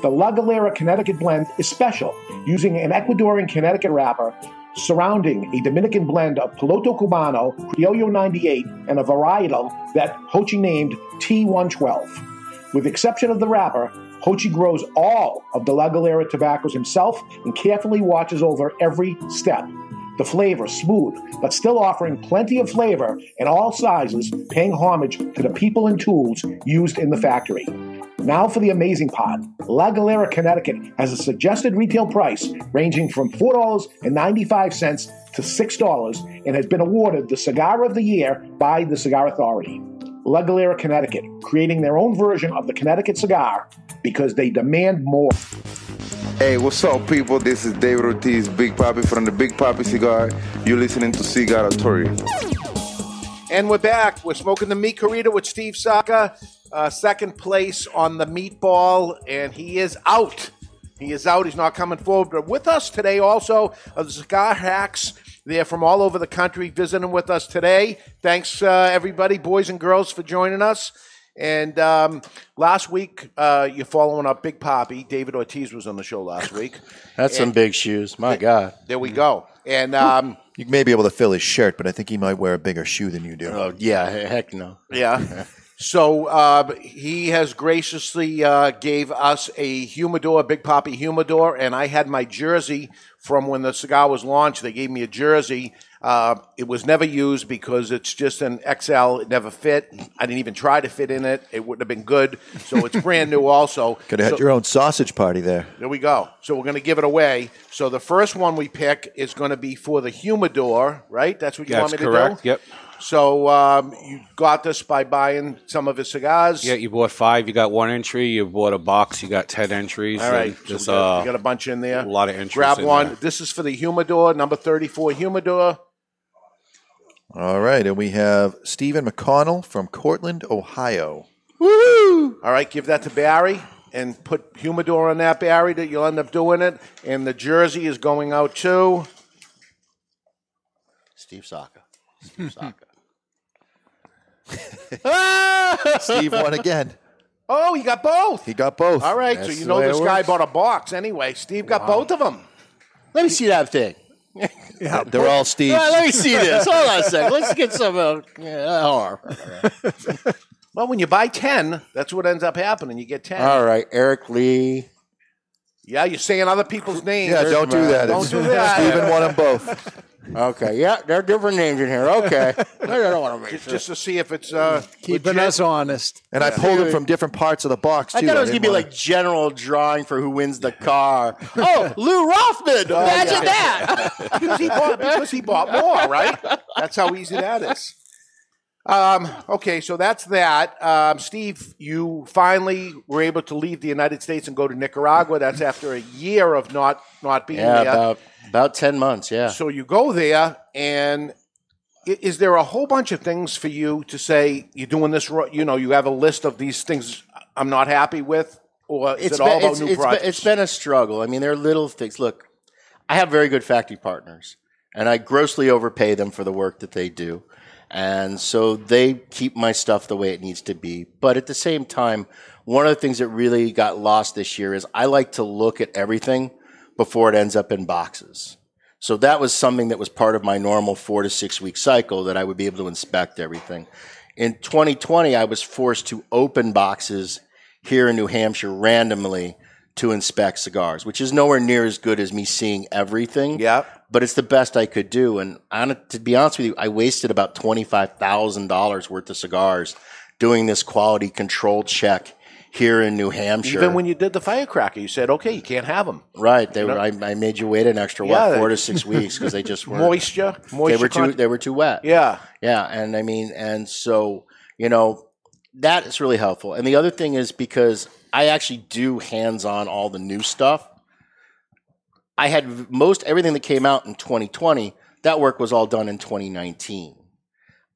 The La Galera Connecticut blend is special, using an Ecuadorian Connecticut wrapper surrounding a Dominican blend of Piloto Cubano, Criollo 98, and a varietal that Jochy named T112. With the exception of the wrapper, Jochy grows all of the La Galera tobaccos himself and carefully watches over every step. The flavor smooth, but still offering plenty of flavor in all sizes, paying homage to the people and tools used in the factory. Now for the amazing part. La Galera, Connecticut has a suggested retail price ranging from $4.95 to $6 and has been awarded the Cigar of the Year by the Cigar Authority. La Galera, Connecticut, creating their own version of the Connecticut cigar because they demand more. Hey, what's up, people? This is David Ortiz, Big Papi from the Big Papi Cigar. You're listening to Cigar Authority. And we're back. We're smoking the Mi Querida with Steve Saka, uh, second place on the meatball, and he is out. He is out. He's not coming forward. But with us today also are the cigar hacks. They're from all over the country visiting with us today. Thanks, uh, everybody, boys and girls, for joining us. And um, last week, uh, you're following up Big Papi. David Ortiz was on the show last week. That's some big shoes. My God. There we go. And um, You may be able to fill his shirt, but I think he might wear a bigger shoe than you do. Oh, yeah. Heck no. Yeah. So uh, he has graciously uh, gave us a humidor, a Big Papi humidor, and I had my jersey from when the cigar was launched. They gave me a jersey. Uh, it was never used because it's just an XL. It never fit. I didn't even try to fit in it. It wouldn't have been good. So it's brand new. Also, Could have had your own sausage party there. there we go. So we're going to give it away. So the first one we pick is going to be for the humidor, right? That's what you That's want me correct. to do. Yep. So um, you got this by buying some of his cigars. Yeah, you bought five. You got one entry. You bought a box. You got ten entries. All right. and So There's we, got, uh, we got a bunch in there. a lot of entries. Grab in one. there. This is for the humidor, number 34 humidor. All right, and we have Stephen McConnell from Cortland, Ohio. Woo! All right, give that to Barry and put humidor on that, Barry, that you'll end up doing it. And the jersey is going out too. Steve Saka. Steve Saka. Steve won again. Oh, he got both. He got both. All right, so you know this guy bought a box anyway. Steve got both of them. Let me see that thing. Yeah, they're all Steve. All right, let me see this. Hold on a second. Let's get some. Uh, yeah, hold on. Well, when you buy 10, that's what ends up happening. You get 10. All right, Eric Lee. Yeah, you're saying other people's names. Yeah, don't do that. Don't do that. Stephen won them both. Okay, yeah, there are different names in here. Okay, I don't want to make Just, sure. just to see if it's uh, Keeping legit. us honest. And I pulled them from different parts of the box, too. I thought it was gonna didn't be wanna- like general drawing for who wins the car. Oh, Lou Rothman! Imagine that. because, he bought, because he bought more, right? That's how easy that is. Um, okay, so that's that. Um, Steve, you finally were able to leave the United States and go to Nicaragua. That's after a year of not not being Yeah, there. about about ten months. Yeah. So you go there, and is there a whole bunch of things for you to say you're doing this? You know, you have a list of these things I'm not happy with, or is it's it all been, about it's, new it's been, projects? it's been a struggle. I mean, there are little things. Look, I have very good factory partners. and I grossly overpay them for the work that they do. And so they keep my stuff the way it needs to be. But at the same time, one of the things that really got lost this year is I like to look at everything before it ends up in boxes. So that was something that was part of my normal four to six week cycle that I would be able to inspect everything. In 2020, I was forced to open boxes here in New Hampshire randomly to inspect cigars, which is nowhere near as good as me seeing everything. Yeah. But it's the best I could do. And on, to be honest with you, I wasted about $25,000 worth of cigars doing this quality control check here in New Hampshire. Even when you did the firecracker, you said, okay, you can't have them. Right. They You were. I, I made you wait an extra what Yeah. four to six weeks because they just weren't Moisture, They were too. They were too wet. Yeah. Yeah. And I mean, and so you know, that is really helpful. And the other thing is because I actually do hands on all the new stuff. I had most everything that came out in 2020. That work was all done in 2019.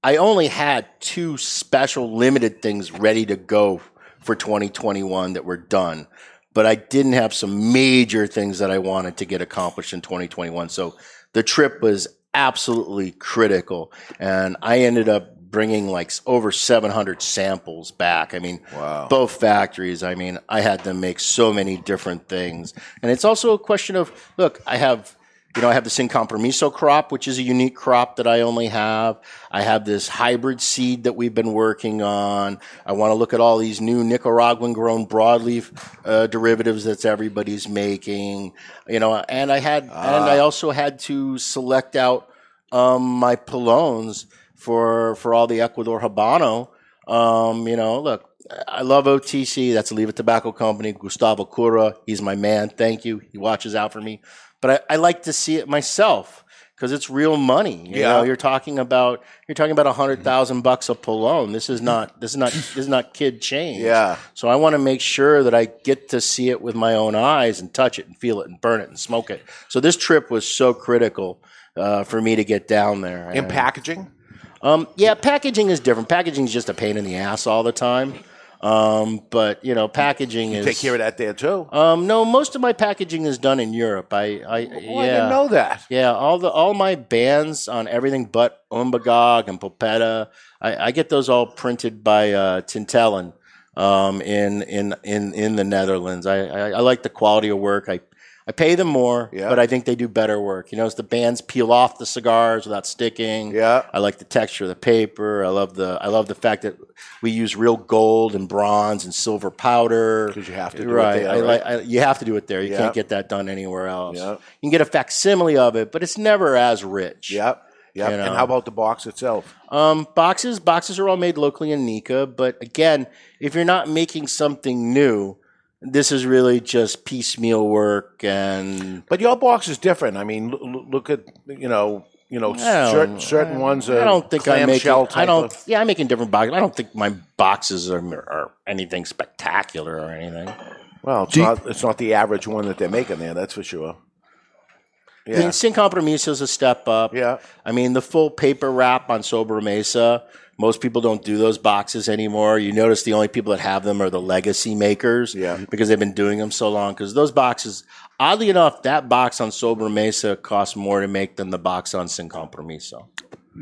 I only had two special limited things ready to go for 2021 that were done, but I didn't have some major things that I wanted to get accomplished in 2021. So the trip was absolutely critical, and I ended up bringing like over 700 samples back. I mean, Wow. both factories. I mean, I had them make so many different things, and it's also a question of look. I have you know, I have this Sin Compromiso crop, which is a unique crop that I only have. I have this hybrid seed that we've been working on. I want to look at all these new Nicaraguan grown broadleaf uh, derivatives that everybody's making. You know, and I had, and I also had to select out um, my Polones for for all the Ecuador Habano. Um, you know, look, I love OTC. That's Oliva Tobacco Company. Gustavo Cura, he's my man. Thank you. He watches out for me. But I, I like to see it myself because it's real money. You Yeah. know, you're talking about you're talking about a hundred thousand bucks a pilón. This is not this is not this is not kid change. Yeah. So I want to make sure that I get to see it with my own eyes and touch it and feel it and burn it and smoke it. So this trip was so critical uh, for me to get down there. In And- packaging? Um, yeah, packaging is different. Packaging is just a pain in the ass all the time. Um, but you know, packaging is Take care of that there too. Um, no, most of my packaging is done in Europe. I, I, yeah, I didn't know that. Yeah, all the all my bands on everything but Umbagog and Polpetta, I, I get those all printed by uh, Tintellen um, in in in in the Netherlands. I, I I like the quality of work. I I pay them more, but I think they do better work. You know, as the bands peel off the cigars without sticking. Yeah, I like the texture of the paper. I love the I love the fact that we use real gold and bronze and silver powder because you have to do it right. there, I right? like I, you have to do it there. You Yeah. can't get that done anywhere else. Yeah. You can get a facsimile of it, but it's never as rich. Yep. Yep. You know? And how about the box itself? Um, boxes, boxes are all made locally in Nica, but again, if you're not making something new, this is really just piecemeal work and. But your box is different. I mean, l- l- look at you know, you know, certain certain ones are. I don't think I'm making. I don't. of- yeah, I'm making different boxes. I don't think my boxes are, are anything spectacular or anything. Well, it's Do you- not. It's not the average one that they're making there. That's for sure. I Yeah. mean, Sin Compromiso is a step up. Yeah. I mean, the full paper wrap on Sobremesa. Most people don't do those boxes anymore. You notice the only people that have them are the legacy makers. Yeah. Because they've been doing them so long. Because those boxes, oddly enough, that box on Sobremesa costs more to make than the box on Sin Compromiso.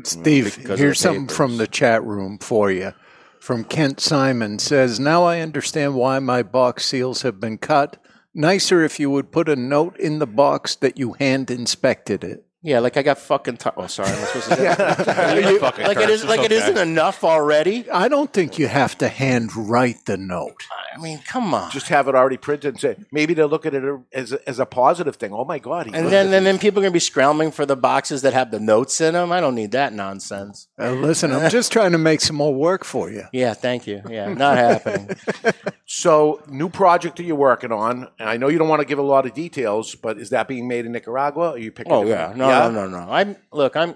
Steve, Because here's something from the chat room for you. From Kent Simon says, "Now I understand why my box seals have been cut. Nicer if you would put a note in the box that you hand inspected it." Yeah, like I got fucking. T- oh, sorry, am supposed to say that? You- like it is. Like it isn't enough already. I don't think you have to hand write the note. I mean, come on. Just have it already printed and say maybe they'll look at it as a, as a positive thing. Oh my god! he And looked then, at and then people are going to be scrambling for the boxes that have the notes in them. I don't need that nonsense. Uh, listen, I'm just trying to make some more work for you. Yeah, thank you. Yeah, not happening. So, new project that you're working on, and I know you don't want to give a lot of details, but is that being made in Nicaragua? Or are you picking? Oh it yeah, from- no, no, no, no. I'm look. I'm.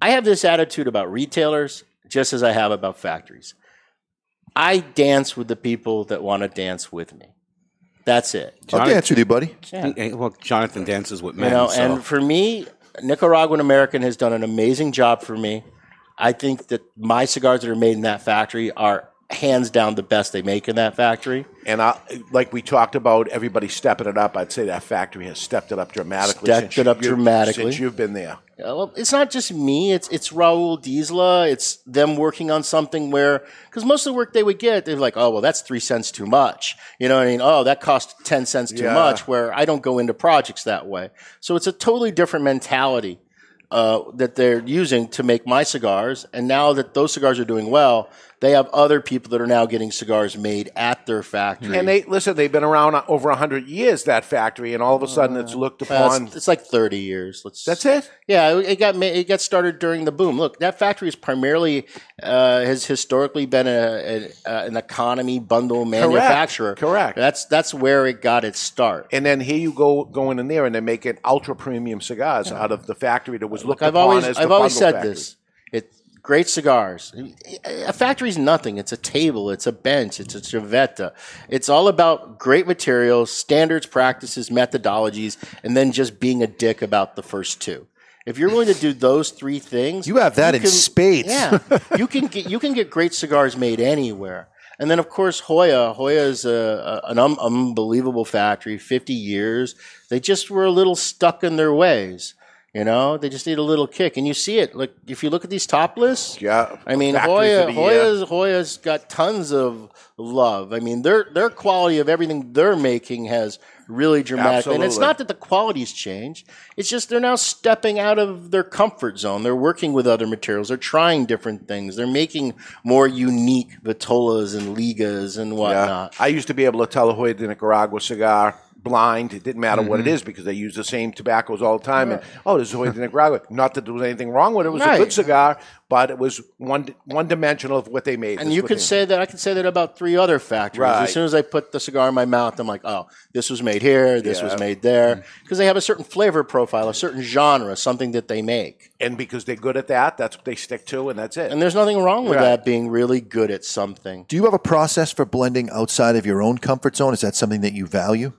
I have this attitude about retailers, just as I have about factories. I dance with the people that want to dance with me. That's it. I'll dance with you, buddy. Yeah. Well, Jonathan dances with You men. know, so. and for me, Nicaraguan American has done an amazing job for me. I think that my cigars that are made in that factory are hands down the best they make in that factory. And I, like we talked about, everybody stepping it up. I'd say that factory has stepped it up dramatically. Stepped since it up you- dramatically. since you've been there. Yeah, well, it's not just me. It's it's Raul Diesla. It's them working on something where because most of the work they would get, they're like, oh well, that's three cents too much. You know what I mean? Oh, that cost ten cents too Yeah. much. Where I don't go into projects that way. So it's a totally different mentality uh, that they're using to make my cigars. And now that those cigars are doing well, they have other people that are now getting cigars made at their factory. And they listen. They've been around over hundred years. That factory, and all of a sudden, it's looked Well, upon. it's, it's like thirty years. Let's. That's it. Yeah, it got it got started during the boom. Look, that factory is primarily uh, has historically been a, a, an economy bundle manufacturer. Correct. That's that's where it got its start. and then here you go going in there, and they're making ultra premium cigars out of the factory that was looked Look, I've upon always as the I've always said factory. this. Great cigars. A factory's nothing. It's a table. It's a bench. It's a chaveta. It's all about great materials, standards, practices, methodologies, and then just being a dick about the first two. If you're willing to do those three things, You have that in spades. Yeah, you can get you can get great cigars made anywhere. And then of course Joya. Joya is a, a, an un- unbelievable factory. Fifty years. They just were a little stuck in their ways. You know, they just need a little kick, and you see it. Like if you look at these top lists, yeah. I mean Joya. Joya's Joya's got tons of love. I mean their their quality of everything they're making has really dramatic. And it's not that the quality's changed. It's just they're now stepping out of their comfort zone. They're working with other materials. They're trying different things. They're making more unique Vitolas and Ligas and whatnot. I used to be able to tell a Joya de Nicaragua cigar blind. It didn't matter what it Mhm. is because they use the same tobaccos all the time. And oh, this is Joya de Nicaragua. Not that there was anything wrong with it. It was a good cigar, but it was one one dimensional of what they made. And That's you what could they- say that I could say that about three other factories. Right. As soon as I put the cigar in my mouth, I'm like, oh, this was made here, this was made there, because they have a certain flavor profile, a certain genre, something that they make. and because they're good at that, that's what they stick to, and that's it. And there's nothing wrong with Right. that being really good at something. Do you have a process for blending outside of your own comfort zone? Is that something that you value?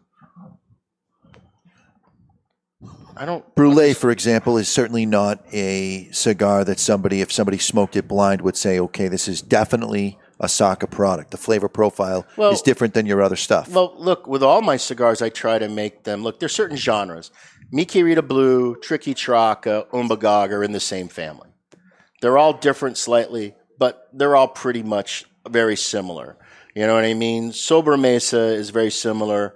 I don't. Brulee, for example, is certainly not a cigar that somebody, if somebody smoked it blind, would say, okay, this is definitely a Saka product. The flavor profile Well- is different than your other stuff. Well, look, with all my cigars, I try to make them look. There's certain genres. Mi Querida Blue, Triqui Traca, Umbagog are in the same family. They're all different slightly, but they're all pretty much very similar. You know what I mean? Sobremesa is very similar.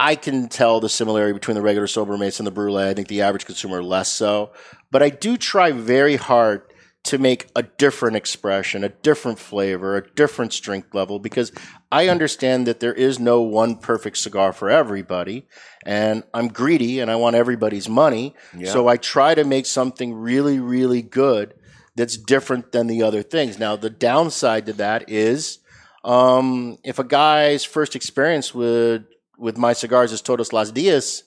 I can tell the similarity between the regular Sobremesa and the Brulee. I think the average consumer less so. But I do try very hard to make a different expression, a different flavor, a different strength level, because I understand that there is no one perfect cigar for everybody. And I'm greedy and I want everybody's money. Yeah. So I try to make something really, really good that's different than the other things. Now, the downside to that is um, if a guy's first experience with with my cigars is Todos Las Dias,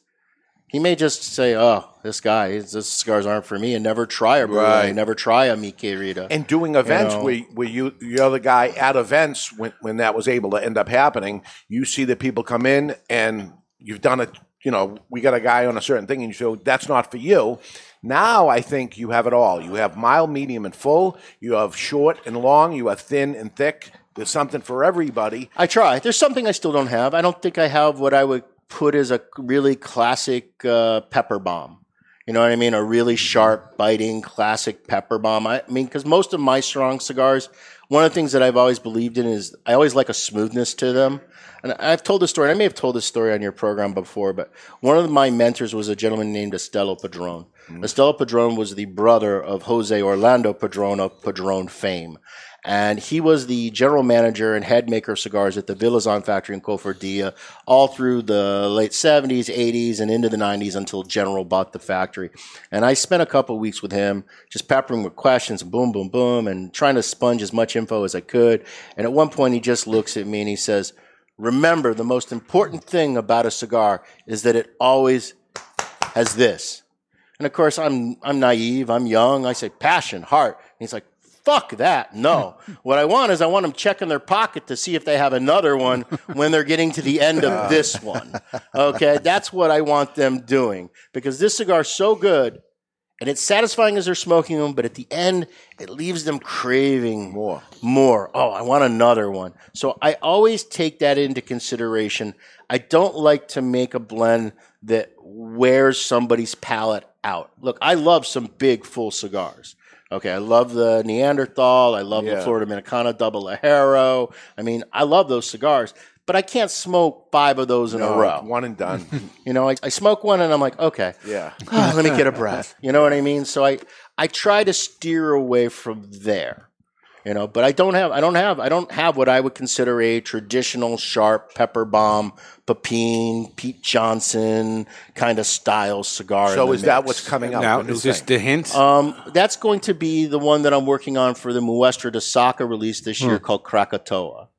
he may just say, "Oh, this guy, this cigars aren't for me," and never try a Brulee, Right. never try a Mi Querida. and doing events You know? where, where you you're the guy at events when, when that was able to end up happening you see the people come in and you've done it you know we got a guy on a certain thing and you say oh, that's not for you now i think you have it all you have mild medium and full you have short and long you have thin and thick there's something for everybody I try. There's something I still don't have. I don't think I have what I would put as a really classic uh, pepper bomb. You know what I mean? A really sharp, biting, classic pepper bomb. I, I mean, because most of my strong cigars, one of the things that I've always believed in is I always like a smoothness to them. And I've told this story, I may have told this story on your program before, but one of my mentors was a gentleman named Estelo Padron. Estelo Padron was the brother of Jose Orlando Padron of Padron fame. And he was the general manager and head maker of cigars at the Villazon factory in Cofordia all through the late 70s, 80s, and into the 90s until General bought the factory. And I spent a couple weeks with him, just peppering with questions, boom, boom, boom, and trying to sponge as much info as I could. And at one point, he just looks at me and he says, Remember, the most important thing about a cigar is that it always has this. And of course, I'm I'm naive. I'm young. I say passion, heart. And he's like, "Fuck that! No. what I want is I want them checking their pocket to see if they have another one when they're getting to the end of this one. Okay, that's what I want them doing because this cigar's so good, And it's satisfying as they're smoking them, but at the end, it leaves them craving more. More. Oh, I want another one. So I always take that into consideration. I don't like to make a blend that wears somebody's palate out. Look, I love some big, full cigars. Okay, I love the Neanderthal. I love the Flor Dominicana Double Ligero. I mean, I love those cigars, but I can't smoke five of those in No, a row. one and done. You know, I, I smoke one and I'm like, okay, Yeah. ah, let me get a breath. You know what I mean? So I I try to steer away from there. You know, but I don't have I don't have I don't have what I would consider a traditional sharp pepper bomb, Pepin, Pete Johnson kind of style cigar. in So the is that what's coming out? Now, is this the hint? Um, that's going to be the one that I'm working on for the Muestra de Saka release this year Hmm. called Krakatoa.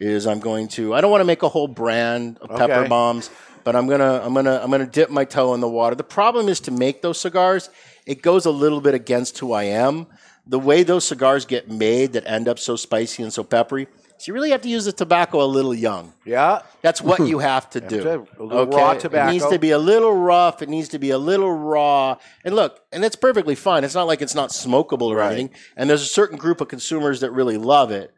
Is I'm going to I don't want to make a whole brand of pepper Okay. bombs, but I'm gonna I'm gonna I'm gonna dip my toe in the water. The problem is to make those cigars, it goes a little bit against who I am. The way those cigars get made that end up so spicy and so peppery, so you really have to use the tobacco a little young. Yeah. That's what you have to do. to- a little raw It needs to be a little rough. It needs to be a little raw. And look, and it's perfectly fine. It's not like it's not smokable or Right. anything. And there's a certain group of consumers that really love it.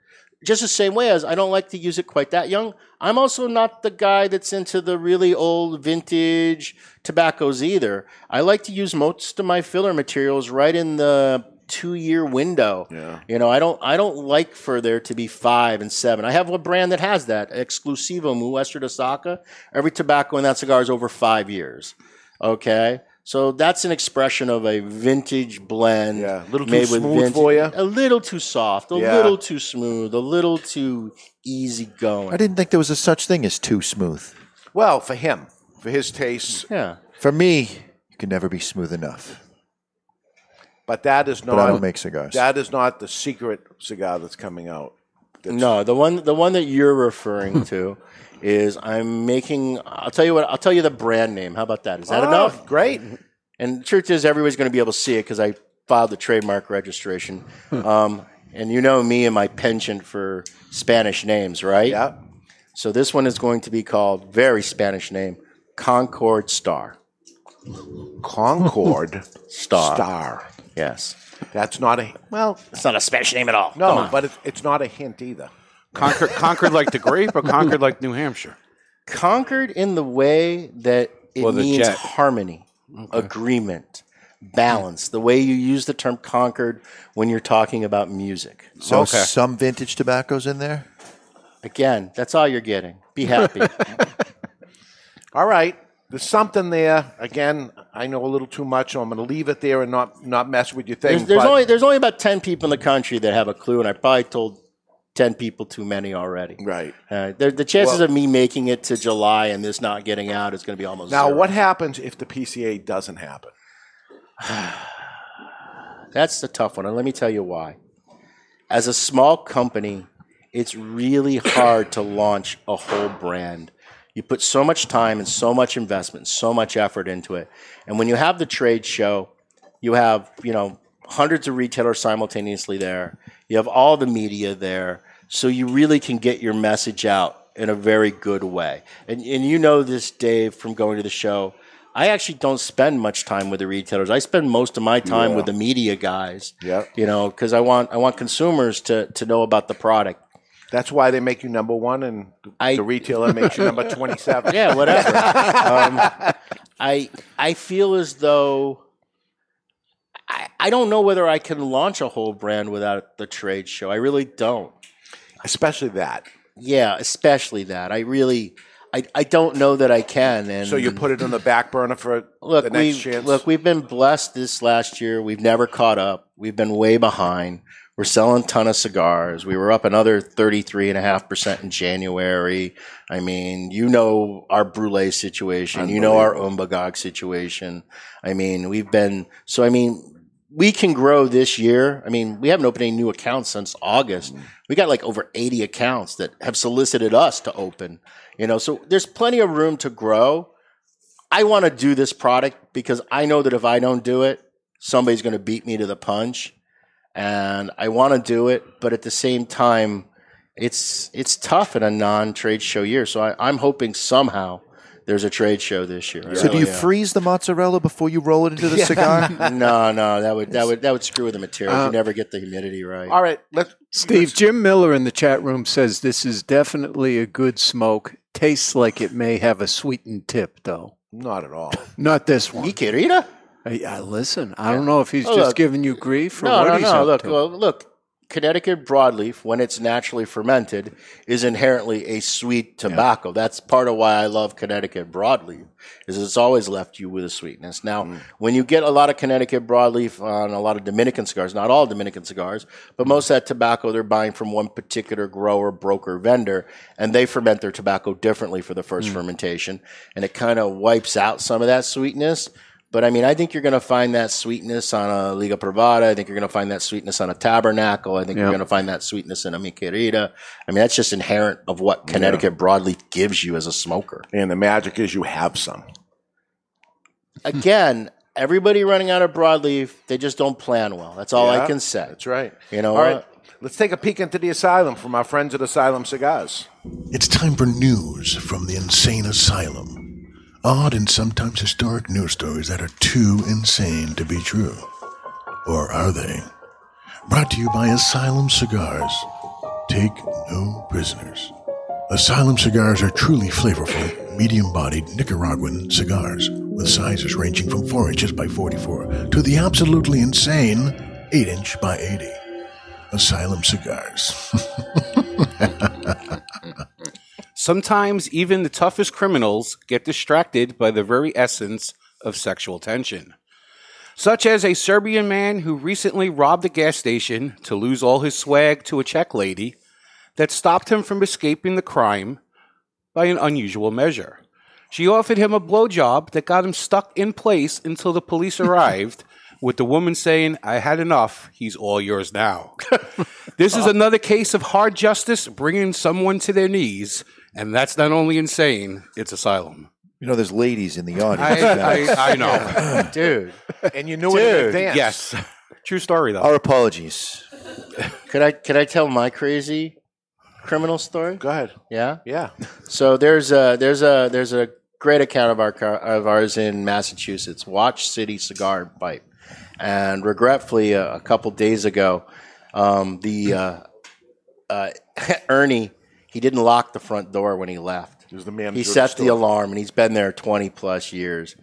Just the same way as I don't like to use it quite that young. I'm also not the guy that's into the really old vintage tobaccos either. I like to use most of my filler materials right in the two year window. Yeah. You know, I don't I don't like for there to be five and seven. I have a brand that has that, Exclusivo Muestra de Saka. Every tobacco in that cigar is over five years. Okay. So that's an expression of a vintage blend. Yeah, a little too made with smooth vintage- for you? A little too soft, a Yeah. little too smooth, a little too easy going. I didn't think there was a such thing as too smooth. Well, for him, for his tastes. Yeah. For me, you can never be smooth enough. But that is not. But I don't make cigars. That is not the secret cigar that's coming out. No, the one the one that you're referring to is I'm making. I'll tell you what. I'll tell you the brand name. How about that? Is that Oh, enough? Great. And the truth is, everybody's going to be able to see it because I filed the trademark registration. um, and you know me and my penchant for Spanish names, right? Yeah. So this one is going to be called very Spanish name, Concord Star. Concord Star. Star. Yes. That's not a well. It's not a Spanish name at all. Come No, on. but it's, it's not a hint either. Concord, conquered like the grape, or Concord like New Hampshire? Concord in the way that it Well, the means jet. harmony, agreement, balance. The way you use the term concord when you're talking about music. So some vintage tobaccos in there. Again, that's all you're getting. Be happy. All right. There's something there. Again, I know a little too much, so I'm going to leave it there and not not mess with your thing. there's, there's only there's only about ten people in the country that have a clue, and I probably told ten people too many already. Right. Uh, the, the chances Well- of me making it to July and this not getting out is going to be almost now, zero. what happens if the PCA doesn't happen? That's the tough one, and let me tell you why. As a small company, it's really hard to launch a whole brand. You put so much time and so much investment, so much effort into it. And when you have the trade show, you have, you know, hundreds of retailers simultaneously there. You have all the media there. So you really can get your message out in a very good way. And, and you know this, Dave, from going to the show. I actually don't spend much time with the retailers. I spend most of my time Yeah. with the media guys. Yeah. You know, because I want I want consumers to to know about the product. That's why they make you number one, and the retailer makes you number twenty-seven. Yeah, whatever. um, I I feel as though I, I don't know whether I can launch a whole brand without the trade show. I really don't. Especially that. Yeah, especially that. I really I, I don't know that I can. And so you put it on the back burner for look, the next we chance. look, we've been blessed this last year. We've never caught up. We've been way behind. We're selling a ton of cigars. We were up another 33.5% in January. I mean, you know our Brulee situation. You know our Umbagog situation. I mean, we've been, so I mean, we can grow this year. I mean, we haven't opened any new accounts since August. Mm. We got like over 80 accounts that have solicited us to open, you know, so there's plenty of room to grow. I want to do this product because I know that if I don't do it, somebody's going to beat me to the punch. And I want to do it, but at the same time, it's it's tough in a non-trade show year. So I, I'm hoping somehow there's a trade show this year. So do you yeah. freeze the mozzarella before you roll it into the cigar? no, no, that would that would that would screw with the material. Uh, you never get the humidity right. All right, let's Steve, Jim Miller in the chat room says this is definitely a good smoke. Tastes like it may have a sweetened tip, though. Not at all. Not this one. Mi querida? Uh, listen, I don't know if he's Oh, just look. giving you grief for No, what no, he's no. up Look, to. well, look. Connecticut broadleaf, when it's naturally fermented, is inherently a sweet tobacco. That's part of why I love Connecticut broadleaf, is it's always left you with a sweetness. Now, Mm. when you get a lot of Connecticut broadleaf on a lot of Dominican cigars, not all Dominican cigars, but most of that tobacco they're buying from one particular grower, broker, vendor, and they ferment their tobacco differently for the first Mm. fermentation, and it kind of wipes out some of that sweetness. But I mean, I think you're going to find that sweetness on a Liga Privada. I think you're going to find that sweetness on a Tabernacle. I think you're going to find that sweetness in a Mi Querida. I mean, that's just inherent of what Connecticut broadleaf gives you as a smoker. And the magic is you have some. Again, everybody running out of broadleaf, they just don't plan well. That's all I can say. That's right. You know All right. what? let's take a peek into the asylum from our friends at Asylum Cigars. It's time for news from the insane asylum. Odd and sometimes historic news stories that are too insane to be true. Or are they? Brought to you by Asylum Cigars. Take no prisoners. Asylum cigars are truly flavorful, medium bodied Nicaraguan cigars with sizes ranging from 4 inches by 44 to the absolutely insane 8 inch by 80. Asylum cigars. Sometimes even the toughest criminals get distracted by the very essence of sexual tension. Such as a Serbian man who recently robbed a gas station to lose all his swag to a Czech lady that stopped him from escaping the crime by an unusual measure. She offered him a blowjob that got him stuck in place until the police arrived, with the woman saying, I had enough, he's all yours now. this is another case of hard justice bringing someone to their knees, and that's not only insane, it's asylum. You know, there's ladies in the audience. I, I, I know. Dude. And you knew it in Dude. advance. Yes. True story, though. Our apologies. Could I could I tell my crazy criminal story? Go ahead. Yeah. Yeah. So there's a there's a there's a great account of our car, of ours in Massachusetts, Watch City Cigar and Pipe, and regretfully, a, a couple days ago, um, the uh, uh, Ernie he didn't lock the front door when he left. He was the manager He of the set the alarm, and he's been there twenty plus years.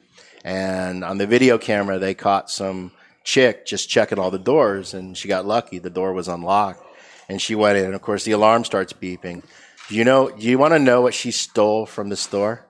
And on the video camera, they caught some chick just checking all the doors, and she got lucky. The door was unlocked, and she went in. And of course, the alarm starts beeping. Do you know? Do you want to know what she stole from the store?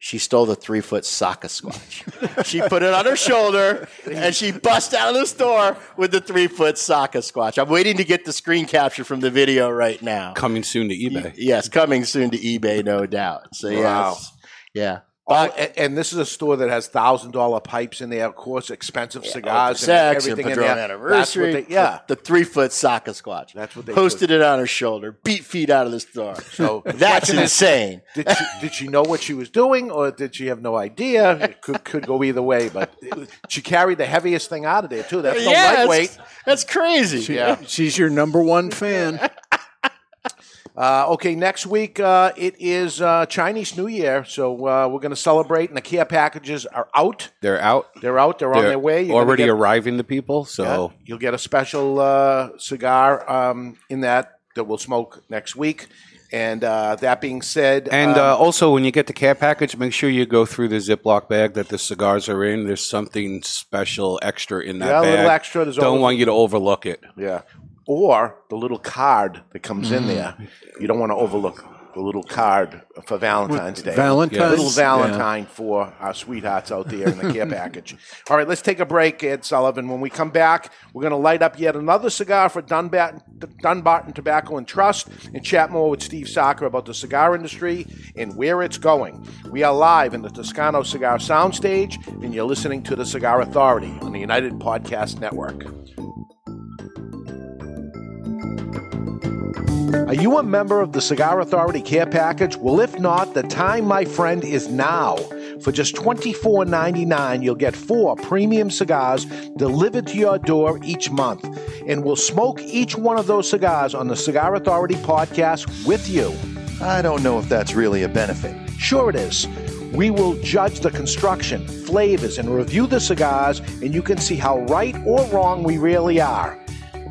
She stole the three foot Saka Squatch. she put it on her shoulder and she bust out of the store with the three foot Saka Squatch. I'm waiting to get the screen capture from the video right now. Coming soon to eBay. Yes, coming soon to eBay, no doubt. So, Wow. yes. Yeah. All- and, and this is a store that has thousand dollar pipes in there, of course, expensive oh, cigars, and Sex and everything in Padron there. anniversary. That's what they, yeah, The three foot Saka Squatch. That's what they posted it on her shoulder, beat feet out of the store. So that's insane. Did she, did she know what she was doing, or did she have no idea? It could could go either way, but it she carried the heaviest thing out of there too. That's no Yeah, that's- lightweight. That's crazy. She- Yeah. She's your number one fan. Uh, okay, next week uh, it is uh, Chinese New Year, so uh, we're going to celebrate, and the care packages are out. They're out. They're out. They're, on their way. You're already get- arriving to people. So Yeah, you'll get a special uh, cigar um, in that that we'll smoke next week. And uh, that being said, And um, uh, also, when you get the care package, make sure you go through the Ziploc bag that the cigars are in. There's something special extra in that Yeah, a bag. little extra. Don't always- want you to overlook it. yeah, or the little card that comes in Mm. there. You don't want to overlook the little card for Valentine's Day. Valentine's? a little. Valentine for our sweethearts out there in the care package. All right, let's take a break, Ed Sullivan. When we come back, we're going to light up yet another cigar for Dunbarton, Dunbarton Tobacco and Trust and chat more with Steve Saka about the cigar industry and where it's going. We are live in the Toscano Cigar Soundstage, and you're listening to the Cigar Authority on the United Podcast Network. Are you a member of the Cigar Authority Care Package? Well, if not, the time, my friend, is now. For just $24.99, you'll get four premium cigars delivered to your door each month. And we'll smoke each one of those cigars on the Cigar Authority podcast with you. I don't know if that's really a benefit. Sure, it is. We will judge the construction, flavors, and review the cigars, and you can see how right or wrong we really are.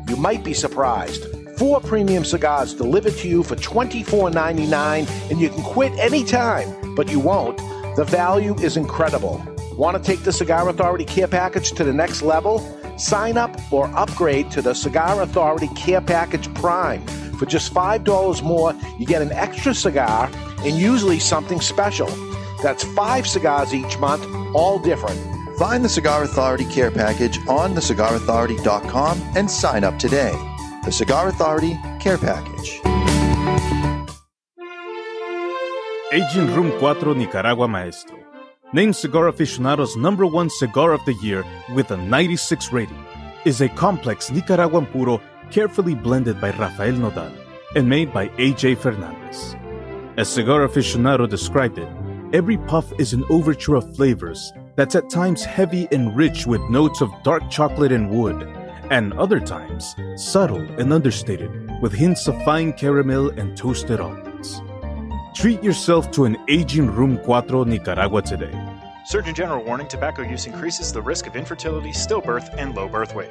You might be surprised. Four premium cigars delivered to you for $24.99, and you can quit anytime, but you won't. The value is incredible. Want to take the Cigar Authority Care Package to the next level? Sign up or upgrade to the Cigar Authority Care Package Prime. For just $5 more, you get an extra cigar and usually something special. That's five cigars each month, all different. Find the Cigar Authority Care Package on thecigarauthority.com and sign up today. The Cigar Authority Care Package. Aging Room 4 Nicaragua Maestro. Named Cigar Aficionado's number one cigar of the year with a 96 rating, is a complex Nicaraguan puro carefully blended by Rafael Nodal and made by AJ Fernandez. As Cigar Aficionado described it, every puff is an overture of flavors that's at times heavy and rich with notes of dark chocolate and wood, and other times subtle and understated with hints of fine caramel and toasted almonds. Treat yourself to an aging Room 4 Nicaragua today. Surgeon General warning tobacco use increases the risk of infertility, stillbirth, and low birth weight.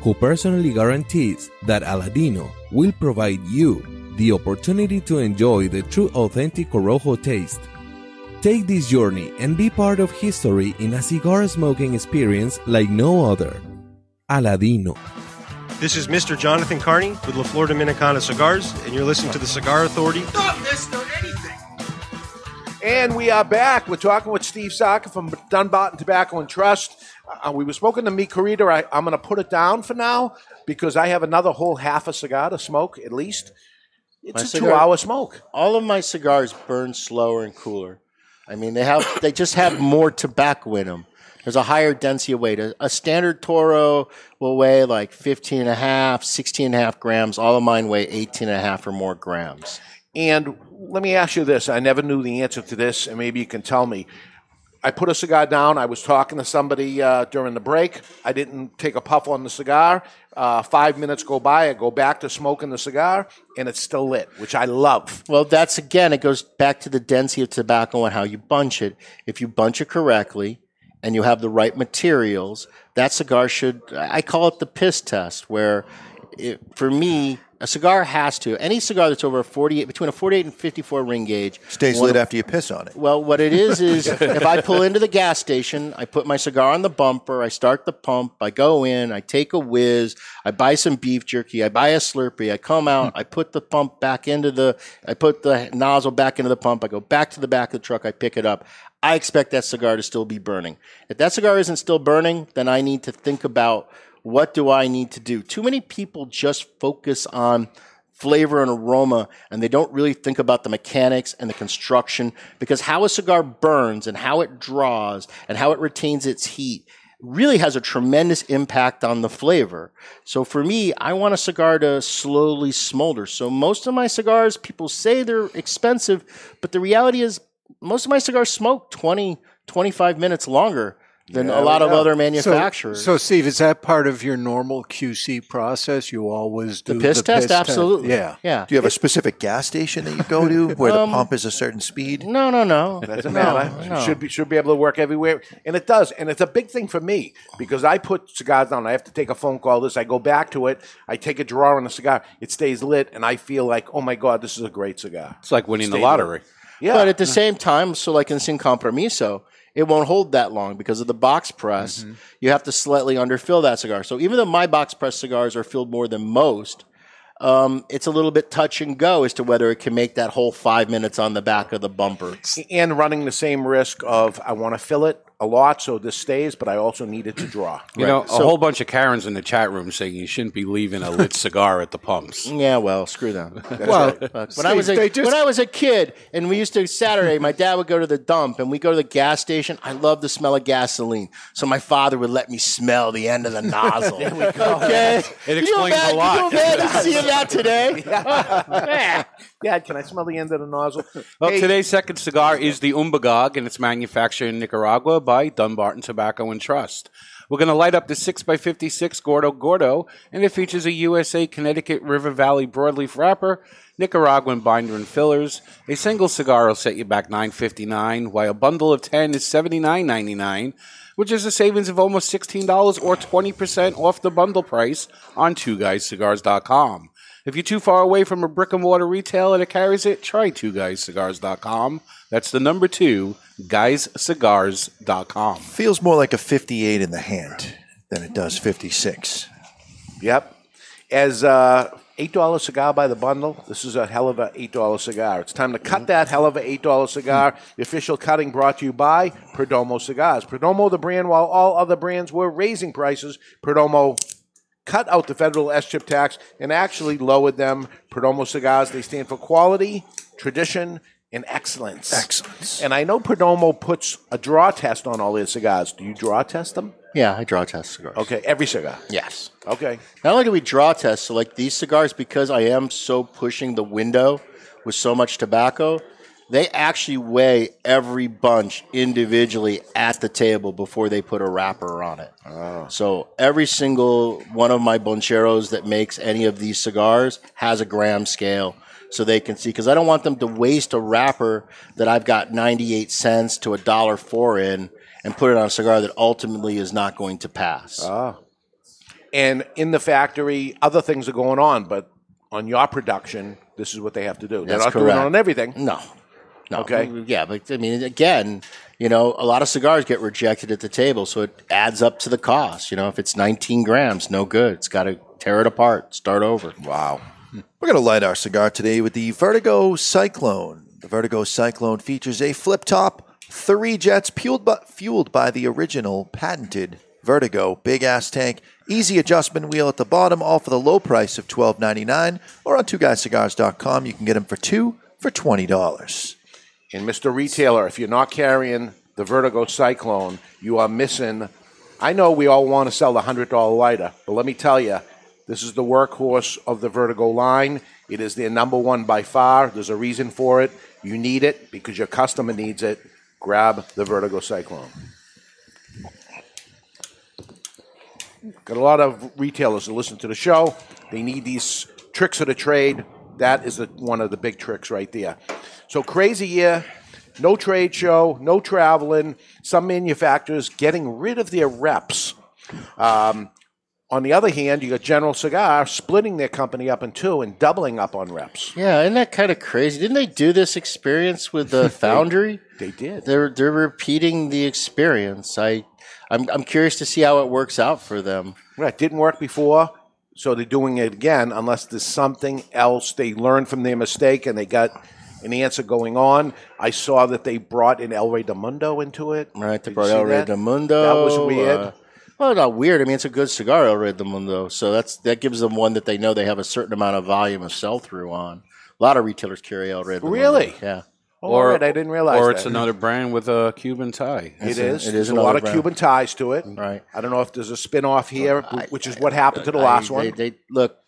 who personally guarantees that Aladino will provide you the opportunity to enjoy the true authentic Corojo taste. Take this journey and be part of history in a cigar smoking experience like no other. Aladino. This is Mr. Jonathan Carney with La Flor Dominicana Cigars, and you're listening to the Cigar Authority. Not Mr. Anything. And we are back. We're talking with Steve Saka from Dunbarton Tobacco and Trust. Uh, we were spoken to Mi Querida. I, I'm going to put it down for now because I have another whole half a cigar to smoke at least. It's My a cigar- two-hour smoke. All of my cigars burn slower and cooler. I mean, they have they just have more tobacco in them. There's a higher density of weight. A, a standard Toro will weigh like 15 and a half, 16 and a half grams. All of mine weigh 18 and a half or more grams. And let me ask you this. I never knew the answer to this, and maybe you can tell me. I put a cigar down. I was talking to somebody uh, during the break. I didn't take a puff on the cigar. Uh, five minutes go by. I go back to smoking the cigar, and it's still lit, which I love. Well, that's again, it goes back to the density of tobacco and how you bunch it. If you bunch it correctly and you have the right materials, that cigar should, I call it the piss test, where it, for me, a cigar has to, any cigar that's over a 48, between a 48 and 54 ring gauge. Stays lit after you piss on it. Well, what it is is if I pull into the gas station, I put my cigar on the bumper, I start the pump, I go in, I take a whiz, I buy some beef jerky, I buy a Slurpee, I come out, hmm. I put the pump back into the, I put the nozzle back into the pump, I go back to the back of the truck, I pick it up. I expect that cigar to still be burning. If that cigar isn't still burning, then I need to think about what do I need to do. Too many people just focus on flavor and aroma, and they don't really think about the mechanics and the construction because how a cigar burns and how it draws and how it retains its heat really has a tremendous impact on the flavor. So for me, I want a cigar to slowly smolder. So most of my cigars, people say they're expensive, but the reality is most of my cigars smoke 20, 25 minutes longer than a lot of other manufacturers. So, so, Steve, is that part of your normal QC process? You always do The piss test? Absolutely. Yeah. Yeah. Do you have a specific gas station that you go to where Um, the pump is a certain speed? No, no, no. Doesn't No, matter. no. Should be should be able to work everywhere, and it does. And it's a big thing for me because I put cigars down. I have to take a phone call. This I go back to it. I take a drawer on the cigar. It stays lit, and I feel like, oh my god, this is a great cigar. It's like winning the lottery. lit. Yeah, But at the same time, so like in Sin Compromiso, it won't hold that long because of the box press. Mm-hmm. You have to slightly underfill that cigar. So even though my box press cigars are filled more than most, um, it's a little bit touch and go as to whether it can make that whole five minutes on the back of the bumper. and running the same risk of I want to fill it a lot so this stays, but I also need it to draw. You know, a whole bunch of Karens in the chat room saying you shouldn't be leaving a lit cigar at the pumps. Yeah, well, screw them. Well, Look, when I was a, just- when I was a kid, and we used to Saturday, my dad would go to the dump, and we go to the gas station. I love the smell of gasoline, so my father would let me smell the end of the nozzle. there we go. Okay, It Can you explains imagine- a lot. Can you imagine seeing that today? yeah. Dad, can I smell the end of the nozzle? Well, Hey, today's second cigar is the Umbagog, and it's manufactured in Nicaragua by Dunbarton Tobacco and Trust. We're going to light up the 6x56 Gordo Gordo, and it features a USA Connecticut River Valley broadleaf wrapper, Nicaraguan binder and fillers. A single cigar will set you back $9.59, while a bundle of 10 is $79.99, which is a savings of almost $16 or 20% off the bundle price on twoguyscigars.com. If you're too far away from a brick and mortar retailer that carries it, try twoguyscigars.com. That's the number two, guyscigars.com. Feels more like a 58 in the hand than it does 56. Yep. As uh, eight dollar cigar by the bundle, this is a hell of a eight dollar cigar. It's time to cut that hell of a eight dollar cigar. The official cutting brought to you by Perdomo Cigars. Perdomo, the brand, while all other brands were raising prices, Perdomo cut out the federal SCHIP tax and actually lowered them. Perdomo Cigars, they stand for quality, tradition, and excellence. Excellence. And I know Perdomo puts a draw test on all their cigars. Do you draw test them? Yeah, I draw test cigars. Okay, every cigar. Yes. Okay. Not only do we draw test, so like these cigars, because I am so pushing the window with so much tobacco, they actually weigh every bunch individually at the table before they put a wrapper on it. Oh. So every single one of my boncheros that makes any of these cigars has a gram scale so they can see because I don't want them to waste a wrapper that I've got 98 cents to a dollar four in and put it on a cigar that ultimately is not going to pass. Ah. And in the factory, other things are going on, but on your production, this is what they have to do. They're That's not correct. doing it on everything. No. No. Okay. Yeah, but I mean, again, you know, a lot of cigars get rejected at the table, so it adds up to the cost. You know, if it's 19 grams, no good. It's got to tear it apart, start over. Wow. We're going to light our cigar today with the Vertigo Cyclone. The Vertigo Cyclone features a flip top, three jets fueled by, fueled by the original patented Vertigo big ass tank, easy adjustment wheel at the bottom, all for the low price of $12.99. Or on twoguyscigars.com, you can get them for two for $20. And Mr. Retailer, if you're not carrying the Vertigo Cyclone, you are missing. I know we all want to sell the $100 lighter, but let me tell you, this is the workhorse of the Vertigo line. It is their number one by far. There's a reason for it. You need it because your customer needs it. Grab the Vertigo Cyclone. Got a lot of retailers that listen to the show. They need these tricks of the trade. That is one of the big tricks right there. So crazy year, no trade show, no traveling. Some manufacturers getting rid of their reps. Um, on the other hand, you got General Cigar splitting their company up in two and doubling up on reps. Yeah, isn't that kind of crazy? Didn't they do this experience with the Foundry? They did. They're they're repeating the experience. I I'm I'm curious to see how it works out for them. Right, it didn't work before, so they're doing it again. Unless there's something else they learned from their mistake and they got an answer going on. I saw that they brought in El Rey de Mundo into it. Right, they Did brought El Rey Mundo. That was weird. uh, well, not weird. I mean, it's a good cigar, El Rey de Mundo. So that's that gives them one that they know they have a certain amount of volume of sell through on. A lot of retailers carry El Rey de Mundo. Really? Yeah. Oh, all right, I didn't realize Or that. it's another brand with a Cuban tie. It is. it There's is a lot of brand. Cuban ties to it. Right. I don't know if there's a spin off here, which is what happened to the last I- one. They, they look.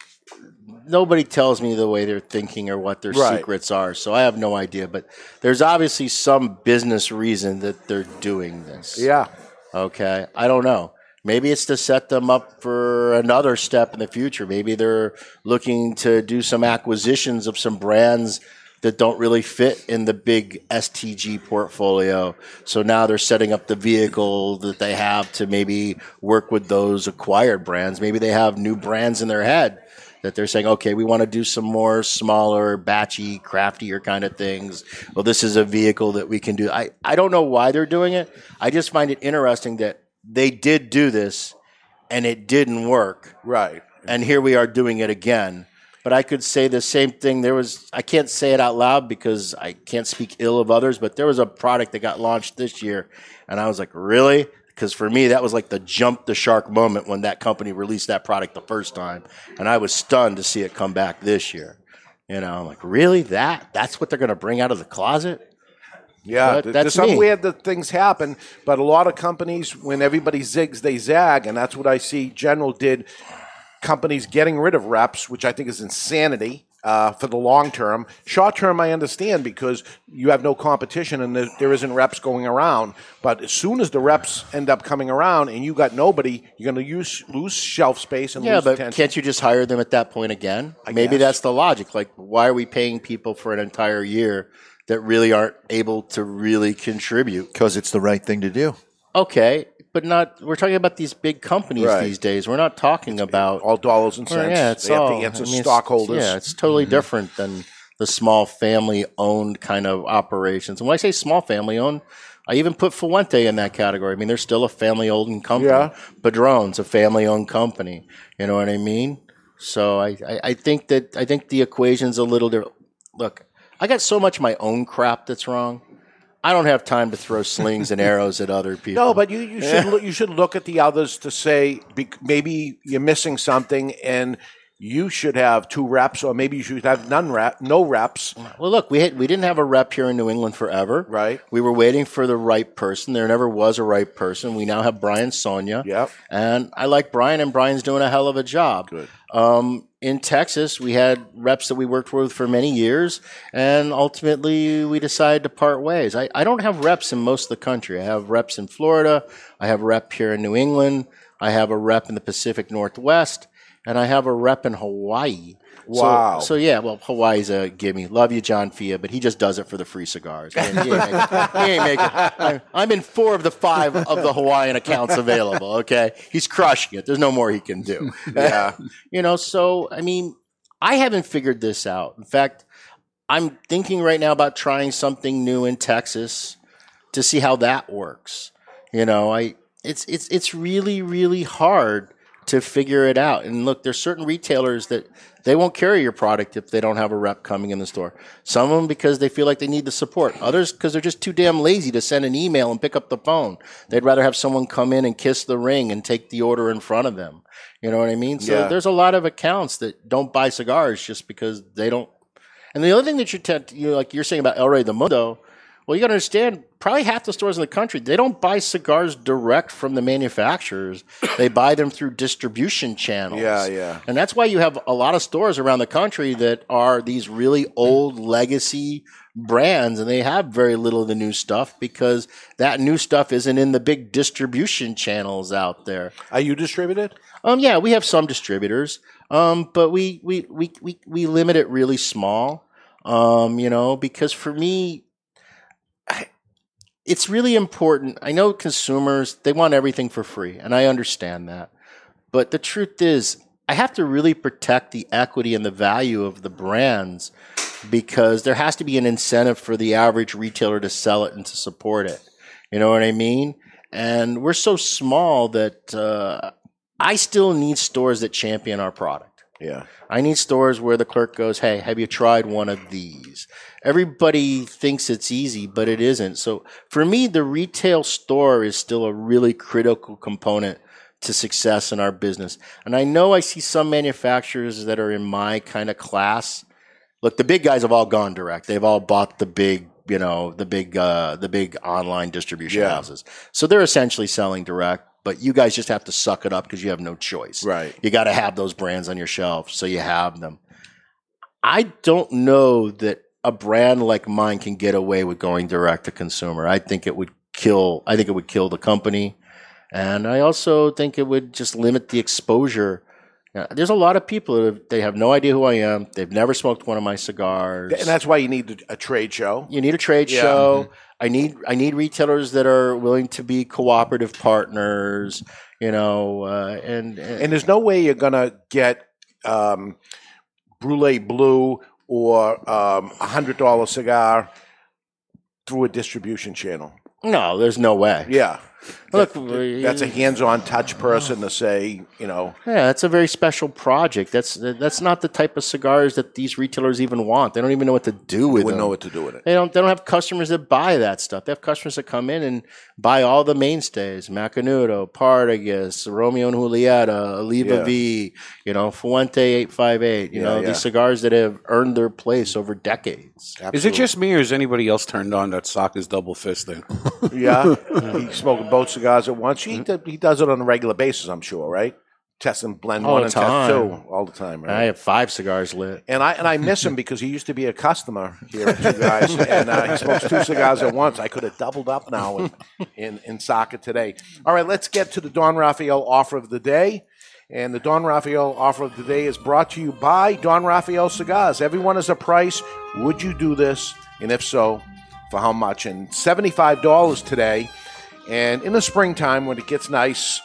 Nobody tells me the way they're thinking or what their Right. secrets are, so I have no idea. But there's obviously some business reason that they're doing this. Yeah. Okay. I don't know. Maybe it's to set them up for another step in the future. Maybe they're looking to do some acquisitions of some brands that don't really fit in the big STG portfolio. So now they're setting up the vehicle that they have to maybe work with those acquired brands. Maybe they have new brands in their head that they're saying, okay, we want to do some more smaller, batchy, craftier kind of things. Well, this is a vehicle that we can do. I, I don't know why they're doing it. I just find it interesting that they did do this and it didn't work. Right. And here we are doing it again. But I could say the same thing. There was, I can't say it out loud because I can't speak ill of others, but there was a product that got launched this year. And I was like, really? Because for me, that was like the jump the shark moment when that company released that product the first time. And I was stunned to see it come back this year. You know, I'm like, really? That? That's what they're going to bring out of the closet? Yeah, But that's some me. weird that things happen, but a lot of companies, when everybody zigs, they zag, and that's what I see. General did companies getting rid of reps, which I think is insanity uh, for the long term. Short term, I understand because you have no competition and there, there isn't reps going around. But as soon as the reps end up coming around and you got nobody, you're going to use lose shelf space and Yeah, lose but attention. can't you just hire them at that point again? Maybe guess. that's the logic. Like, why are we paying people for an entire year that really aren't able to really contribute? Because it's the right thing to do. Okay, but not. We're talking about these big companies Right. these days. We're not talking about all dollars and Well, cents. yeah, it's They have to all- answer I mean, it's- stockholders. Yeah, it's totally Mhm. different than the small family owned kind of operations. And when I say small family owned, I even put Fuente in that category. I mean, they're still a family owned company. Yeah. Padron's a family owned company. You know what I mean? So I, I, I think that I think the equation's a little different. Look, I got so much of my own crap that's wrong. I don't have time to throw slings and arrows at other people. No, but you, you should look, you should look at the others to say maybe you're missing something and you should have two reps, or maybe you should have none rep, no reps. Well, look, we had, we didn't have a rep here in New England forever. Right. We were waiting for the right person. There never was a right person. We now have Brian Sonia. Yep. And I like Brian, and Brian's doing a hell of a job. Good. Um, in Texas, we had reps that we worked with for many years, and ultimately we decided to part ways. I, I don't have reps in most of the country. I have reps in Florida. I have a rep here in New England. I have a rep in the Pacific Northwest, and I have a rep in Hawaii. Wow. So, yeah, well, Hawaii's a gimme. Love you, John Fia, but he just does it for the free cigars. He ain't, he ain't making, he ain't making- I- I'm in four of the five of the Hawaiian accounts available. Okay, he's crushing it. There's no more he can do. Yeah. you know. So I mean, I haven't figured this out. In fact, I'm thinking right now about trying something new in Texas to see how that works. You know, I it's it's it's really really hard to figure it out. And look, there's certain retailers that they won't carry your product if they don't have a rep coming in the store. Some of them because they feel like they need the support. Others because they're just too damn lazy to send an email and pick up the phone. They'd rather have someone come in and kiss the ring and take the order in front of them. You know what I mean? So Yeah. there's a lot of accounts that don't buy cigars just because they don't. And the other thing that you're, tend, you know, like you're saying about El Rey de Mundo, well, you got to understand, probably half the stores in the country they don't buy cigars direct from the manufacturers. they buy them through distribution channels. Yeah, yeah. And that's why you have a lot of stores around the country that are these really old legacy brands and they have very little of the new stuff because that new stuff isn't in the big distribution channels out there. Are you distributed? Um, yeah, we have some distributors, um, but we, we, we, we, we limit it really small, um, you know, because for me, it's really important. I know consumers, they want everything for free, and I understand that. But the truth is, I have to really protect the equity and the value of the brands because there has to be an incentive for the average retailer to sell it and to support it. You know what I mean? And we're so small that uh, I still need stores that champion our product. Yeah. I need stores where the clerk goes, Hey, have you tried one of these? Everybody thinks it's easy, but it isn't. So for me, the retail store is still a really critical component to success in our business. And I know I see some manufacturers that are in my kind of class. Look, the big guys have all gone direct. They've all bought the big, you know, the big, uh, the big online distribution Yeah. houses. So they're essentially selling direct, but you guys just have to suck it up because you have no choice. Right. You got to have those brands on your shelf, so you have them. I don't know that a brand like mine can get away with going direct to consumer. I think it would kill. I think it would kill the company, and I also think it would just limit the exposure. Now, there's a lot of people that have, they have no idea who I am. They've never smoked one of my cigars. And that's why you need a trade show. You need a trade Yeah. show. I need I need retailers that are willing to be cooperative partners. You know, uh, and, and And there's no way you're gonna get um, Brûlée Blue or um, a hundred dollar cigar through a distribution channel. no, there's no way. Yeah. Look, That's a hands-on touch person to say, you know, Yeah, that's a very special project. That's that's not the type of cigars that these retailers even want. They don't even know what to do with wouldn't them. know what to do with it. They don't. They don't have customers that buy that stuff. They have customers that come in and buy all the mainstays: Macanudo, Partagas, Romeo and Julieta, Oliva Yeah. V, you know, Fuente Eight Five Eight. You Yeah, know, yeah. these cigars that have earned their place over decades. Is it just me or is anybody else turned on that Saka is double fisting? yeah, he's smoking both cigars at once. He, d- he does it on a regular basis, I'm sure, right? Test and blend All one the and test time. two all the time, right? I have five cigars lit. And I and I miss him because he used to be a customer here at Two Guys, and uh, he smokes two cigars at once. I could have doubled up now in, in in soccer today. All right, let's get to the Don Raphael offer of the day. And the Don Raphael offer of the day is brought to you by Don Raphael Cigars. Everyone has a price. Would you do this? And if so, for how much? And seventy-five dollars today. And in the springtime, when it gets nice,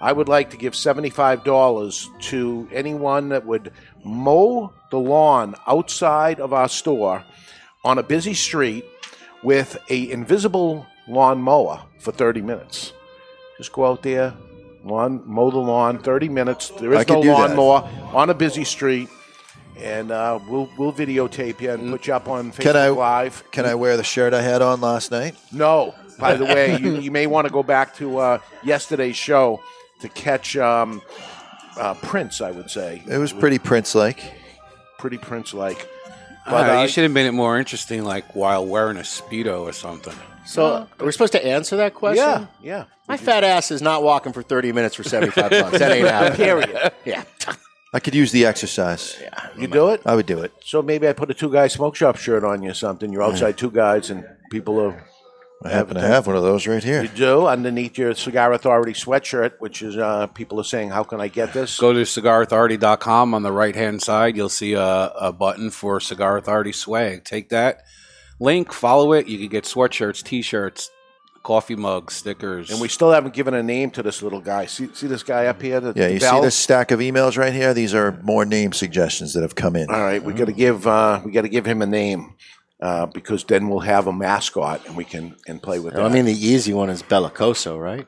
I would like to give $75 to anyone that would mow the lawn outside of our store on a busy street with a invisible lawn mower for 30 minutes. Just go out there, lawn, mow the lawn, 30 minutes. There I no lawn mower on a busy street. And uh, we'll we'll videotape you and put you up on Facebook Can I Live. Can I wear the shirt I had on last night? No. By the way, you, you may want to go back to uh, yesterday's show to catch um, uh, Prince, I would say. It was pretty Prince-like. Pretty Prince-like. But uh, you should have made it more interesting, like while wearing a speedo or something. So we're we supposed to answer that question? Yeah, yeah. My fat ass is not walking for 30 minutes for 75 bucks. That ain't happening. Period. Yeah. I could use the exercise. Yeah. You do it? I would do it. So maybe I put a two guy smoke shop shirt on you or something. You're outside two guys and people are. I happen to have one of those right here. You do underneath your Cigar Authority sweatshirt, which is uh, people are saying, "How can I get this?" Go to cigarauthority.com on the right hand side. You'll see a, a button for Cigar Authority swag. Take that link, follow it. You can get sweatshirts, t shirts, coffee mugs, stickers. And we still haven't given a name to this little guy. See, see this guy up here? The, Yeah, the you bell? see this stack of emails right here? These are more name suggestions that have come in. All right, we got to give uh, we got to give him a name uh, because then we'll have a mascot and we can and play with. I that. mean, the easy one is Bellicoso, right?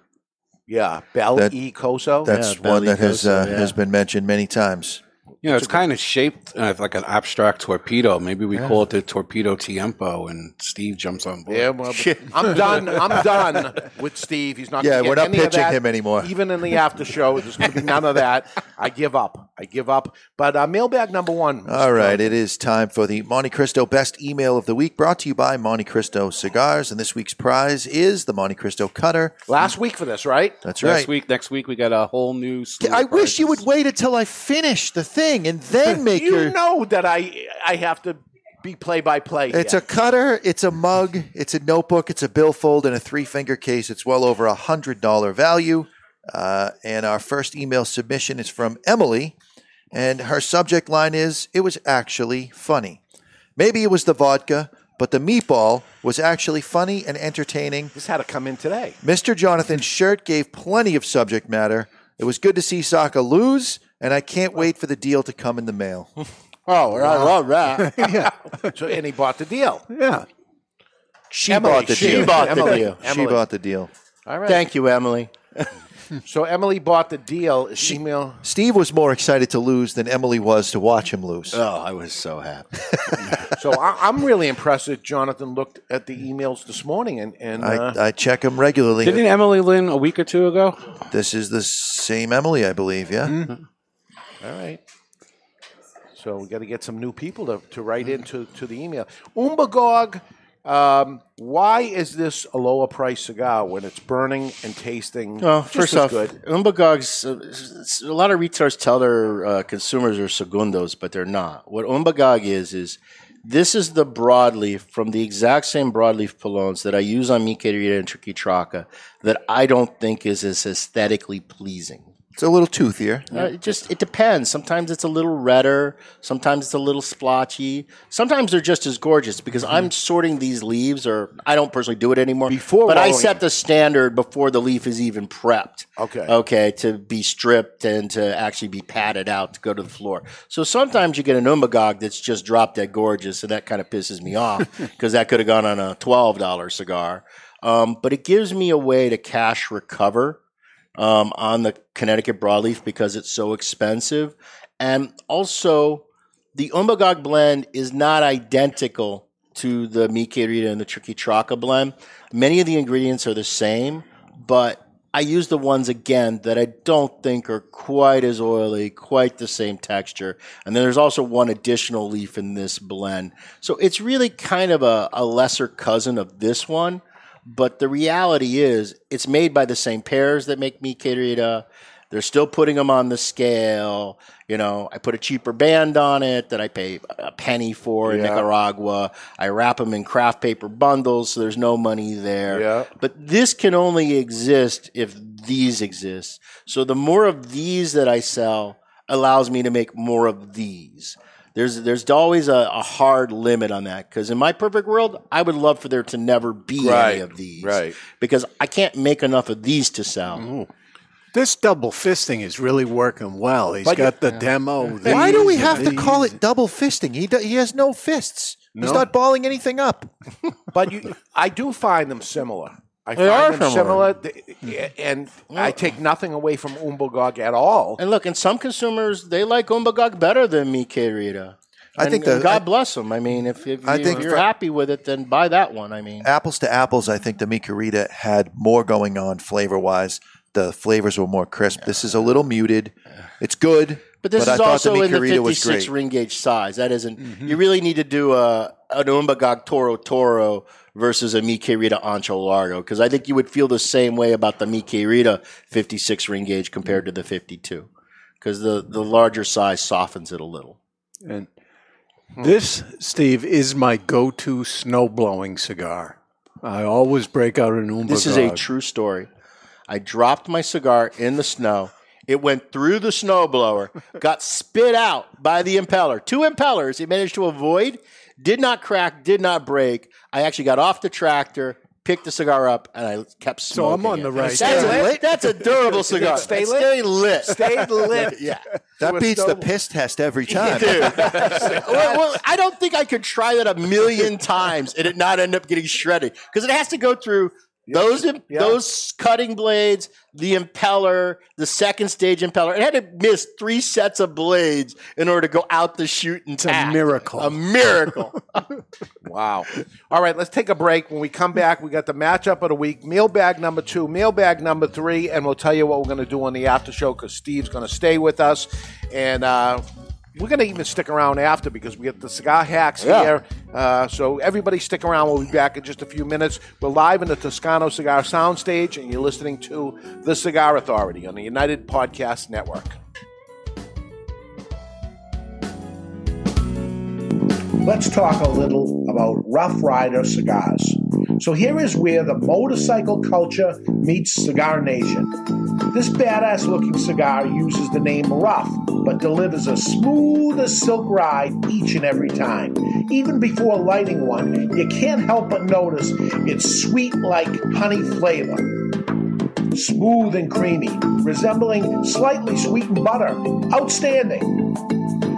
yeah, Bell That- E Coso. That's Yeah, one that has uh, yeah. has been mentioned many times. You know, it's kind of shaped uh, like an abstract torpedo. Maybe we Yeah. call it the torpedo tiempo, and Steve jumps on board. Yeah, well, I'm done. I'm done with Steve. He's not. Yeah, we're not any pitching that. him anymore. Even in the after show, there's going to be none of that. I give up. I give up. But uh, mailbag number one. All right, it is time for the Montecristo Best Email of the Week, brought to you by Montecristo Cigars. And this week's prize is the Montecristo Cutter. Last week for this, right? That's next right. week, next week we got a whole new. I of wish you would wait until I finish the thing and then make you your. know that I I have to be play by play. It's a cutter, it's a mug, it's a notebook, it's a billfold, and a three finger case. It's well over a hundred dollar value. Uh, and our first email submission is from Emily, and her subject line is "It was actually funny." Maybe it was the vodka, but the meatball was actually funny and entertaining. This had to come in today. Mr. Jonathan's shirt gave plenty of subject matter. It was good to see Saka lose, and I can't wait for the deal to come in the mail. Oh, I love that. yeah. So and he bought the deal. Yeah. She Emily, bought the she deal. bought the Emily. deal. She Emily. bought the deal. All right. Thank you, Emily. So Emily bought the deal. Is email. Steve was more excited to lose than Emily was to watch him lose. Oh, I was so happy. So I, I'm really impressed that Jonathan looked at the emails this morning and and uh, I, I check him regularly. Didn't Emily Lynn a week or two ago? This is the same Emily, I believe. Yeah. All right. So we got to get some new people to, to write into to the email. Umbagog, um, why is this a lower price cigar when it's burning and tasting? Well, just first off, good? Umbagog's uh, a lot of retailers tell their uh, consumers are segundos, but they're not. What Umbagog is is this is the broadleaf from the exact same broadleaf pilones that I use on Mi Querida and Triqui Traca that I don't think is as aesthetically pleasing. It's a little toothier. Uh, it just it depends. Sometimes it's a little redder. Sometimes it's a little splotchy. Sometimes they're just as gorgeous because I'm sorting these leaves, or I don't personally do it anymore. Before but I rolling set the standard before the leaf is even prepped. Okay. Okay, to be stripped and to actually be patted out to go to the floor. So sometimes you get an umbagog that's just drop dead gorgeous, and that kind of pisses me off because that could have gone on a twelve dollar cigar. Um, but it gives me a way to cash recover um, on the Connecticut broadleaf because it's so expensive. And also, the Umbagog blend is not identical to the Mi Querida and the Triqui Traca blend. Many of the ingredients are the same, but I use the ones again that I don't think are quite as oily, quite the same texture. And then there's also one additional leaf in this blend. So it's really kind of a, a lesser cousin of this one. But the reality is, it's made by the same pairs that make Mi Querida. They're still putting them on the scale. You know, I put a cheaper band on it that I pay a penny for in Yeah. Nicaragua. I wrap them in kraft paper bundles, so there's no money there. Yeah. But this can only exist if these exist. So the more of these that I sell allows me to make more of these. There's there's always a, a hard limit on that because in my perfect world, I would love for there to never be Right, any of these. right. Because I can't make enough of these to sell. This double fisting is really working well. He's But you- got the demo. Why do we these, have to call it double fisting? He do, he has no fists. He's not balling anything up. But you, I do find them similar. I They find are them similar. similar, th- and I take nothing away from Umbagog at all. And look, and some consumers they like Umbagog better than Mi Querida. I And- think and the- God I- bless them. I mean, if, if I you, think you're for- happy with it, then buy that one. I mean, Apples to apples, I think the Mi Querida had more going on flavor wise the flavors were more crisp. This is a little muted. It's good, But this I is thought also the in the 56 ring gauge size. That isn't, Mm-hmm. you really need to do a, an Umbagog Toro Toro versus a Mi Querida Ancho Largo because I think you would feel the same way about the Mi Querida 56 ring gauge compared to the 52 because the, the larger size softens it a little. And this, Steve, is my go-to snow blowing cigar. I always break out an Umbagog. This is a true story. I dropped my cigar in the snow. It went through the snowblower, got spit out by the impeller. Two impellers it managed to avoid, did not crack, did not break. I actually got off the tractor, picked the cigar up, and I kept smoking. So I'm smoking. on the right That's, track. a, that's a durable cigar. Stay lit? Stay lit. Stay lit. yeah. That With beats the piss test every time. Dude. well, well, I don't think I could try that a million times and it not end up getting shredded because it has to go through those those cutting blades, the impeller, the second stage impeller. It had to miss three sets of blades in order to go out the chute intact. miracle. A miracle. Wow. All right, let's take a break. When we come back, we got the matchup of the week, mailbag number two, mailbag number three, and we'll tell you what we're going to do on the after show because Steve's going to stay with us. And uh, we're going to even stick around after because we get the cigar hacks Yeah. here. Uh, so everybody stick around. We'll be back in just a few minutes. We're live in the Toscano Cigar Soundstage, and you're listening to The Cigar Authority on the United Podcast Network. Let's talk a little about Rough Rider cigars. So here is where the motorcycle culture meets Cigar Nation. This badass looking cigar uses the name Rough, but delivers a smooth as silk ride each and every time. Even before lighting one, you can't help but notice its sweet like honey flavor. Smooth and creamy, resembling slightly sweetened butter. Outstanding.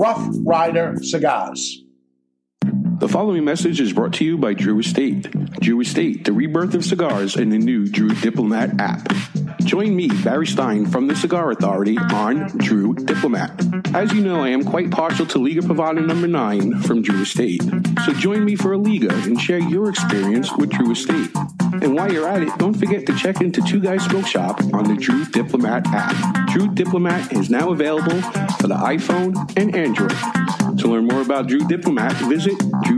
Rough Rider Cigars. The following message is brought to you by Drew Estate. Drew Estate, the rebirth of cigars in the new Drew Diplomat app. Join me, Barry Stein, from the Cigar Authority on Drew Diplomat. As you know, I am quite partial to Liga Privada number 9 from Drew Estate. So join me for a Liga and share your experience with Drew Estate. And while you're at it, don't forget to check into Two Guys Smoke Shop on the Drew Diplomat app. Drew Diplomat is now available for the iPhone and Android. To learn more about Drew Diplomat, visit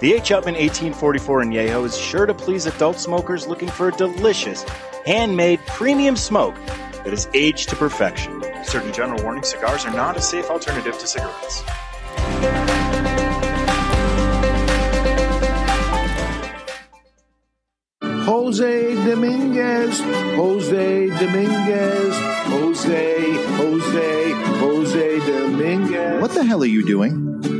The H. Upmann 1844 Añejo is sure to please adult smokers looking for a delicious, handmade premium smoke that is aged to perfection. Certain general warning cigars are not a safe alternative to cigarettes. Jose Dominguez, Jose Dominguez, Jose, Jose, Jose Dominguez. What the hell are you doing?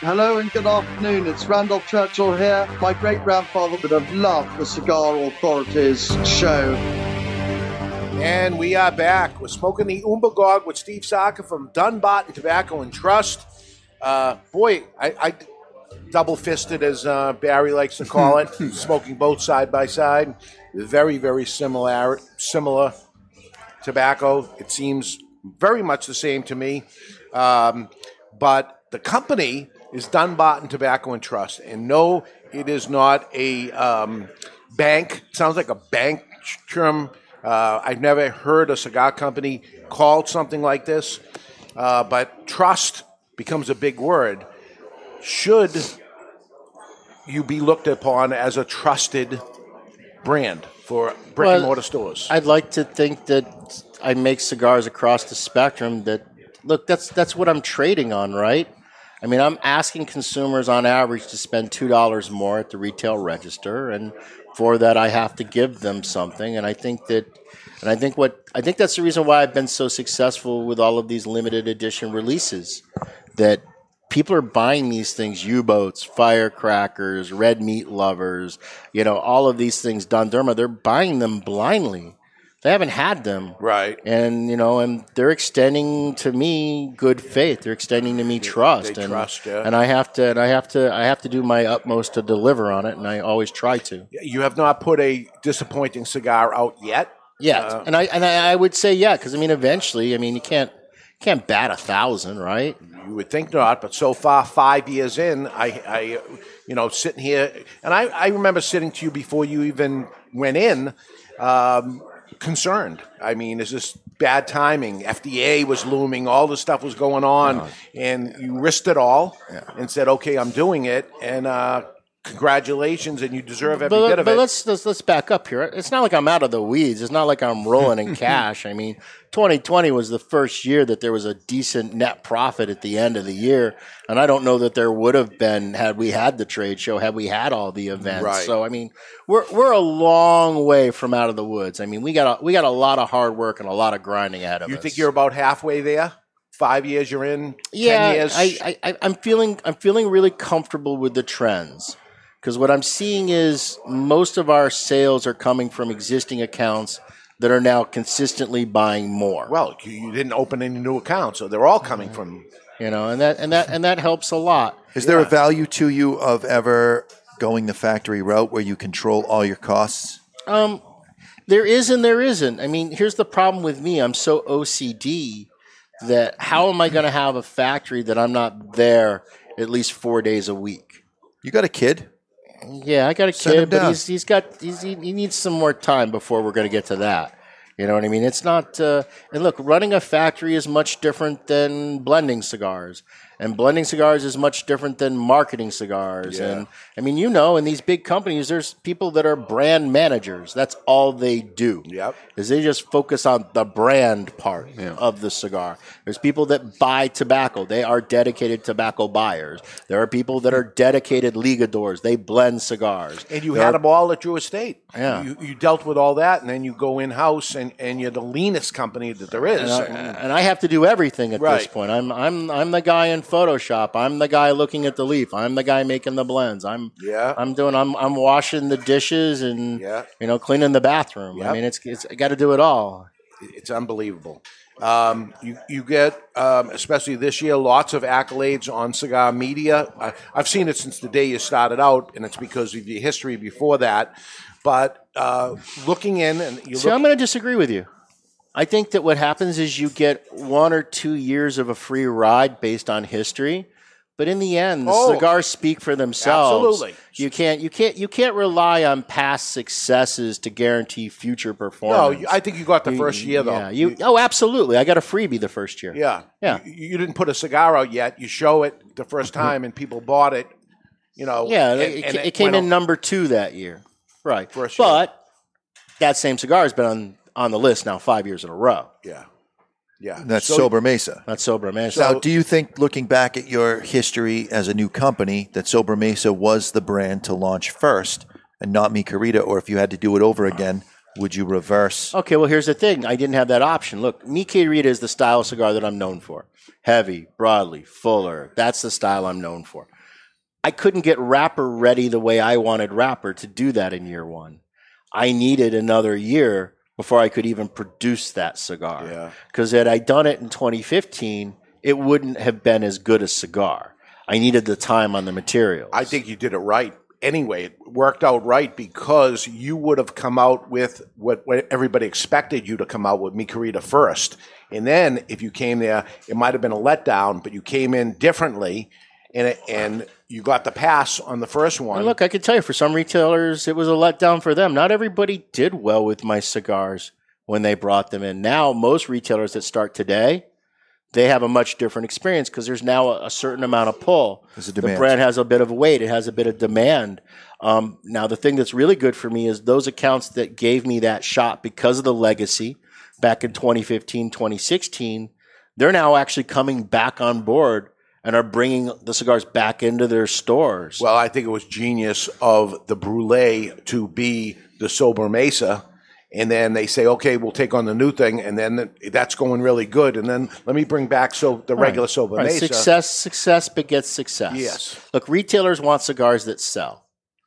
Hello and good afternoon. It's Randolph Churchill here. My great grandfather would have loved the Cigar Authorities show. And we are back. We're smoking the Umbagog with Steve Saka from Dunbarton Tobacco and Trust. Uh, boy, I, I double fisted, as uh, Barry likes to call it, smoking both side by side. Very, very similar, similar tobacco. It seems very much the same to me. Um, but the company is Dunbarton Tobacco and Trust. And no, it is not a um, bank. It sounds like a bank term. Uh, I've never heard a cigar company called something like this. Uh, but trust becomes a big word. Should you be looked upon as a trusted brand for brick and mortar stores? I'd like to think that I make cigars across the spectrum. That look, that's that's what I'm trading on, right? I mean, I'm asking consumers on average to spend two dollars more at the retail register, and for that, I have to give them something. And I think that, and I think what I think that's the reason why I've been so successful with all of these limited edition releases. That people are buying these things u-boats firecrackers red meat lovers you know all of these things don derma they're buying them blindly they haven't had them. Right. And you know and they're extending to me good faith. They're extending to me trust they and, trust, yeah. and i have to and i have to i have to do my utmost to deliver on it and i always try to. You have not put a disappointing cigar out yet. yeah Uh, and i and i, I would say yeah because i mean eventually i mean you can't can't bat a thousand right? You would think not, but so far, five years in, I, I you know, sitting here, and I, I remember sitting to you before you even went in, um, concerned. I mean, is this bad timing? FDA was looming, all this stuff was going on, and you risked it all and said, okay, I'm doing it, and uh, congratulations, and you deserve every but, bit of but it. let's, let's let's back up here. It's not like I'm out of the weeds. It's not like I'm rolling in cash. I mean, 2020 was the first year that there was a decent net profit at the end of the year, and I don't know that there would have been had we had the trade show, had we had all the events. Right. So I mean, we're we're a long way from out of the woods. I mean, we got a, we got a lot of hard work and a lot of grinding ahead of you us. You think you're about halfway there? Five years you're in? yeah, ten years? I, I, I, I'm feeling I'm feeling really comfortable with the trends because what I'm seeing is most of our sales are coming from existing accounts that are now consistently buying more. Well, you, you didn't open any new accounts, so they're all coming from. You know, and that and that and that helps a lot. Is there a value to you of ever going the factory route where you control all your costs? Um, there is and there isn't. I mean, here's the problem with me. I'm so OCD that how am I going to have a factory that I'm not there at least four days a week? You got a kid? Yeah, I got a Send kid, but down. he's he's got he's, he, he needs some more time before we're going to get to that. You know what I mean? It's not. Uh, and look, running a factory is much different than blending cigars. And blending cigars is much different than marketing cigars. Yeah. And I mean, you know, in these big companies, there's people that are brand managers. That's all they do. Yep. Is they just focus on the brand part of the cigar. There's people that buy tobacco. They are dedicated tobacco buyers. There are people that are dedicated ligadors. They blend cigars. And you There had are- them all at your estate. Yeah. You, you dealt with all that, and then you go in house, and, and you're the leanest company that there is. And I, and I have to do everything at this point. I'm I'm I'm the guy in Photoshop. I'm the guy looking at the leaf. I'm the guy making the blends. I'm Yeah. I'm doing I'm I'm washing the dishes and yeah. you know cleaning the bathroom. I mean it's it's I got to do it all. It's unbelievable. Um, you you get um, especially this year lots of accolades on cigar media. I, I've seen it since the day you started out, and it's because of your history before that. But uh, looking in and you See, look, I'm going to disagree with you. I think that what happens is you get one or two years of a free ride based on history, but in the end, the Oh. cigars speak for themselves. Absolutely. You can't you can't you can't rely on past successes to guarantee future performance. you- I think you got the You- first year though. Yeah, you, oh, absolutely. I got a freebie the first year. Yeah, Yeah. You, you didn't put a cigar out yet. You show it the first mm-hmm. time, and people bought it. You know. Yeah, and- it, and it came in on- number two that year. Right. First year. but that same cigar has been on, on the list now five years in a row. Yeah. Yeah. That's So- Sober Mesa. That's Sobremesa. now, do you think, looking back at your history as a new company, that Sobremesa was the brand to launch first and not Mi Querida? Or if you had to do it over again, would you reverse? Okay, well, here's the thing. I didn't have that option. Look, Mi Querida is the style of cigar that I'm known for. Heavy, broadly, fuller. That's the style I'm known for. I couldn't get wrapper ready the way I wanted wrapper to do that in year one. I needed another year before I could even produce that cigar. Yeah. Because had I done it in 2015, it wouldn't have been as good a cigar. I needed the time on the material. I think you did it right. Anyway, it worked out right because you would have come out with what, what everybody expected you to come out with Mi Querida first. And then if you came there, it might have been a letdown, but you came in differently and it, and you got the pass on the first one. And look, I can tell you, for some retailers, it was a letdown for them. Not everybody did well with my cigars when they brought them in. Now, most retailers that start today, they have a much different experience because there's now a, certain amount of pull. The brand has a bit of weight. It has a bit of demand. Um, now, the thing that's really good for me is those accounts that gave me that shot because of the legacy back in 2015, 2016, they're now actually coming back on board and are bringing the cigars back into their stores. Well, I think it was genius of the Brûlée to be the Sober Mesa. And then they say, okay, we'll take on the new thing. And then that's going really good. And then let me bring back so the regular Right. Sober Right. Mesa. Success, success begets success. Yes. Look, retailers want cigars that sell.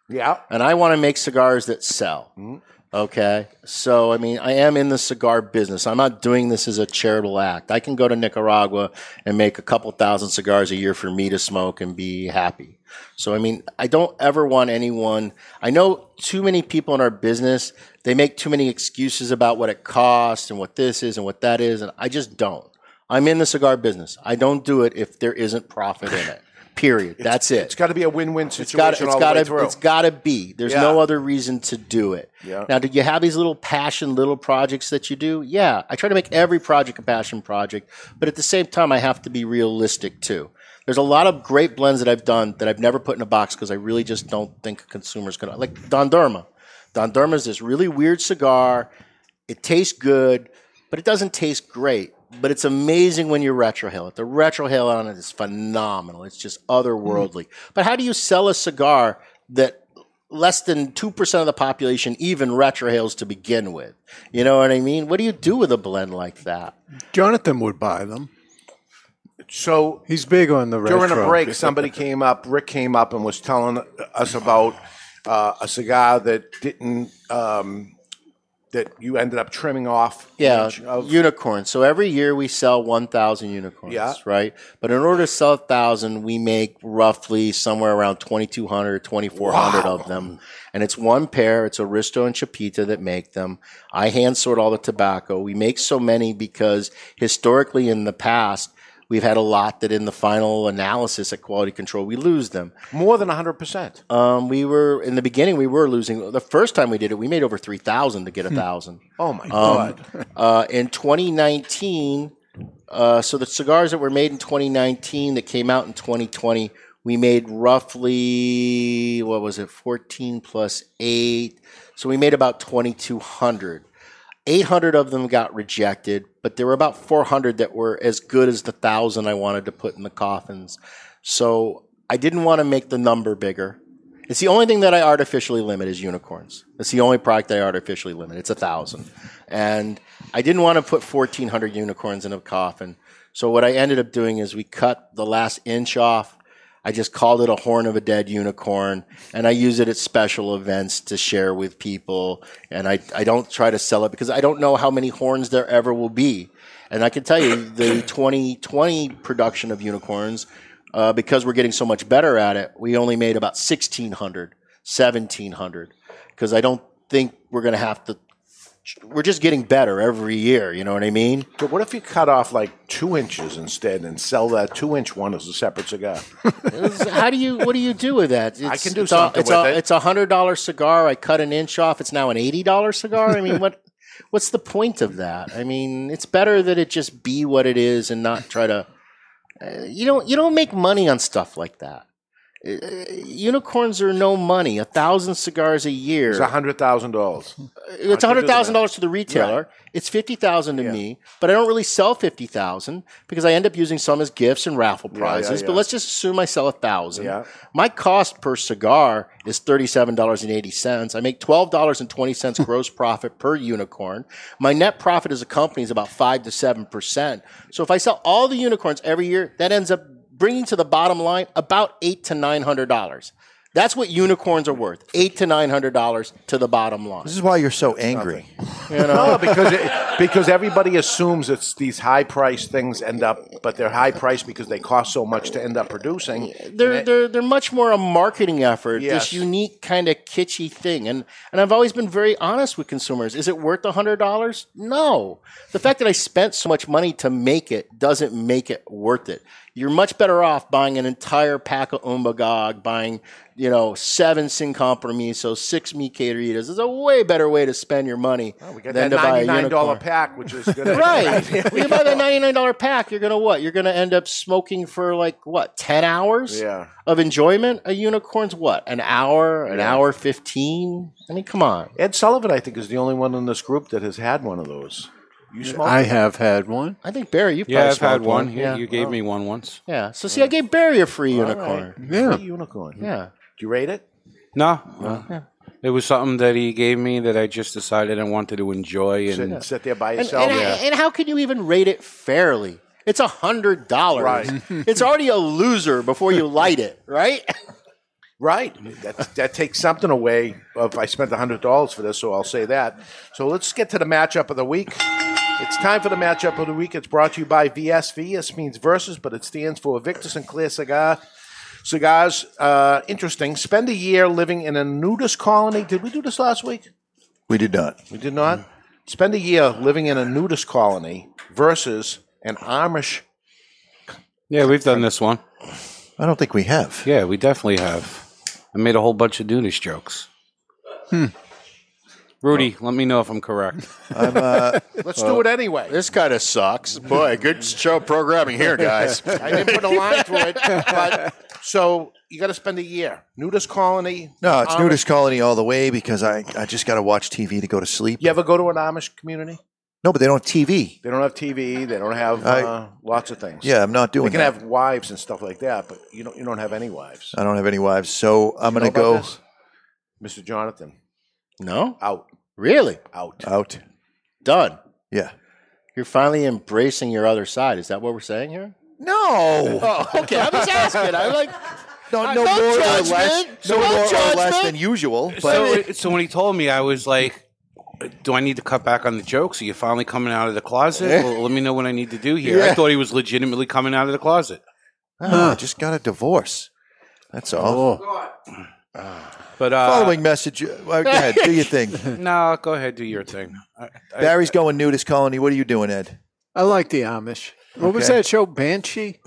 Yeah. And I want to make cigars that sell. Mm-hmm. Okay. So, I mean, I am in the cigar business. I'm not doing this as a charitable act. I can go to Nicaragua and make a couple thousand cigars a year for me to smoke and be happy. So, I mean, I don't ever want anyone. I know too many people in our business, they make too many excuses about what it costs and what this is and what that is. And I just don't. I'm in the cigar business. I don't do it if there isn't profit in it. Period. That's it. It's got to be a win-win situation. It's got to. It's got to be. There's Yeah. no other reason to do it. Yeah. Now, do you have these little passion, little projects that you do? Yeah, I try to make every project a passion project, but at the same time, I have to be realistic too. There's a lot of great blends that I've done that I've never put in a box because I really just don't think a consumer's gonna like Don Derma. Don Derma is this really weird cigar. It tastes good, but it doesn't taste great. But it's amazing when you retrohale it. The retrohale on it is phenomenal. It's just otherworldly. But how do you sell a cigar that less than 2% of the population even retrohales to begin with? You know what I mean? What do you do with a blend like that? Jonathan would buy them. So he's big on the retro. during a break, somebody came up, Rick came up and was telling us about uh, a cigar that didn't, um, that you ended up trimming off. Yeah, each of- unicorns. So every year we sell 1,000 unicorns, Yeah. right? But in order to sell 1,000, we make roughly somewhere around 2,200, 2,400 of them. And it's one pair. It's Aristo and Chapita that make them. I hand sort all the tobacco. We make so many because historically in the past, we've had a lot that in the final analysis at quality control, we lose them. More than 100%. Um, we were, in the beginning, we were losing. The first time we did it, we made over 3,000 to get a 1,000. Oh, my Um, God. uh, in 2019, Uh, so the cigars that were made in 2019 that came out in 2020, we made roughly what was it, 14 plus eight. So we made about 2,200. 800 of them got rejected, but there were about 400 that were as good as the thousand I wanted to put in the coffins. So I didn't want to make the number bigger. It's the only thing that I artificially limit is unicorns. It's the only product I artificially limit. It's a thousand, and I didn't want to put 1,400 unicorns in a coffin. So what I ended up doing is we cut the last inch off. I just called it a horn of a dead unicorn, and I use it at special events to share with people. And I, I don't try to sell it because I don't know how many horns there ever will be. And I can tell you the 2020 production of unicorns, uh, because we're getting so much better at it, we only made about 1,600, 1,700. Because I don't think we're going to have to. We're just getting better every year. You know what I mean? But what if you cut off like two inches instead and sell that two inch one as a separate cigar? How do you? What do you do with that? I can do it's something A, it's with a, it. It's a hundred dollar cigar. I cut an inch off. It's now an eighty dollar cigar. I mean, what? What's the point of that? I mean, it's better that it just be what it is and not try to. Uh, you don't. You don't make money on stuff like that. Uh, unicorns are no money. A thousand cigars a year. It's hundred thousand dollars. It's hundred thousand dollars to the retailer. It's fifty thousand to me, but I don't really sell fifty thousand because I end up using some as gifts and raffle Yeah, yeah, prizes. But let's just assume I sell a thousand. Yeah. My cost per cigar is thirty-seven dollars and eighty cents. I make twelve dollars and twenty cents gross profit per unicorn. My net profit as a company is about five to seven percent. So if I sell all the unicorns every year, that ends up bringing to the bottom line about eight to nine hundred dollars. That's what unicorns are worth. Eight to nine hundred dollars to the bottom line. This is why you're so angry. You know? No, because it, because everybody assumes it's these high priced things end up, but they're high priced because they cost so much to end up producing. they're they're they're much more a marketing effort. Yes. This unique kind of kitschy thing, and and I've always been very honest with consumers. Is it worth a hundred dollars? No. The fact that I spent so much money to make it doesn't make it worth it. You're much better off buying an entire pack of Umbagog, buying you know seven Sin Compromiso, six Mi Queridas. It's a way better way to spend your money We got than that to buy a ninety nine dollar pack, which is good. Right. when you buy that ninety nine dollar pack, you're gonna what? You're gonna end up smoking for like what, ten hours Yeah. of enjoyment? A unicorn's what? An hour, an Yeah. hour fifteen? I mean, come on. Ed Sullivan, I think, is the only one in this group that has had one of those. You smoke? I have had one. I think Barry, you've Yeah, probably I've had one. one. Yeah, Yeah. you gave Oh. me one once. Yeah. So see, I gave Barry a free All unicorn. right. Yeah. Free unicorn. Yeah. Do you rate it? No, no. It was something that he gave me that I just decided I wanted to enjoy. Sit, And sit there by And, yourself. and, and how can you even rate it fairly? It's a hundred dollars. Right. it's already a loser before you light it, right? Right. That, that takes something away. If I spent a hundred dollars for this, so I'll say that. So let's get to the matchup of the week. It's time for the matchup of the week. It's brought to you by VSV. This means versus, but it stands for Victor Sinclair Cigar. Cigars. Uh, interesting. Spend a year living in a nudist colony. Did we do this last week? We did not. We did not. Spend a year living in a nudist colony versus an Amish. yeah, we've done this one. I don't think we have. Yeah, we definitely have. I made a whole bunch of nudist jokes. Hmm. Rudy, let me know if I'm correct. I'm, uh, Let's do it anyway. This kind of sucks. Boy, good show programming here, guys. I didn't put a line through it, but so you got to spend a year. Nudist colony. no, it's Amish- nudist colony all the way because I, I just got to watch TV to go to sleep. You ever go to an Amish community? No, but they don't have TV. They don't have TV. They don't have I- uh, lots of things. Yeah, I'm not doing They can that. have wives and stuff like that, but you don't. You don't have any wives. I don't have any wives, so I'm You going to know go this? Mr. Jonathan. No? Out. Really? Out. out. Done. Yeah. You're finally embracing your other side. Is that what we're saying here? No. Oh, okay. I'm just asking. I'm like, No, Uh, no no more or judgment. less, no No more or less judgment. than usual. But so, so when he told me, I was like, "Do I need to cut back on the jokes? Are you finally coming out of the closet? Well, let me know what I need to do here." I thought he was legitimately coming out of the closet. Oh, I just got a divorce. That's all. But uh, Following message. uh, Well, go ahead, do your thing. no, go ahead, do your thing. I, I, Barry's going nudist colony. What are you doing, Ed? I like the Amish. What was Okay. that show, Banshee?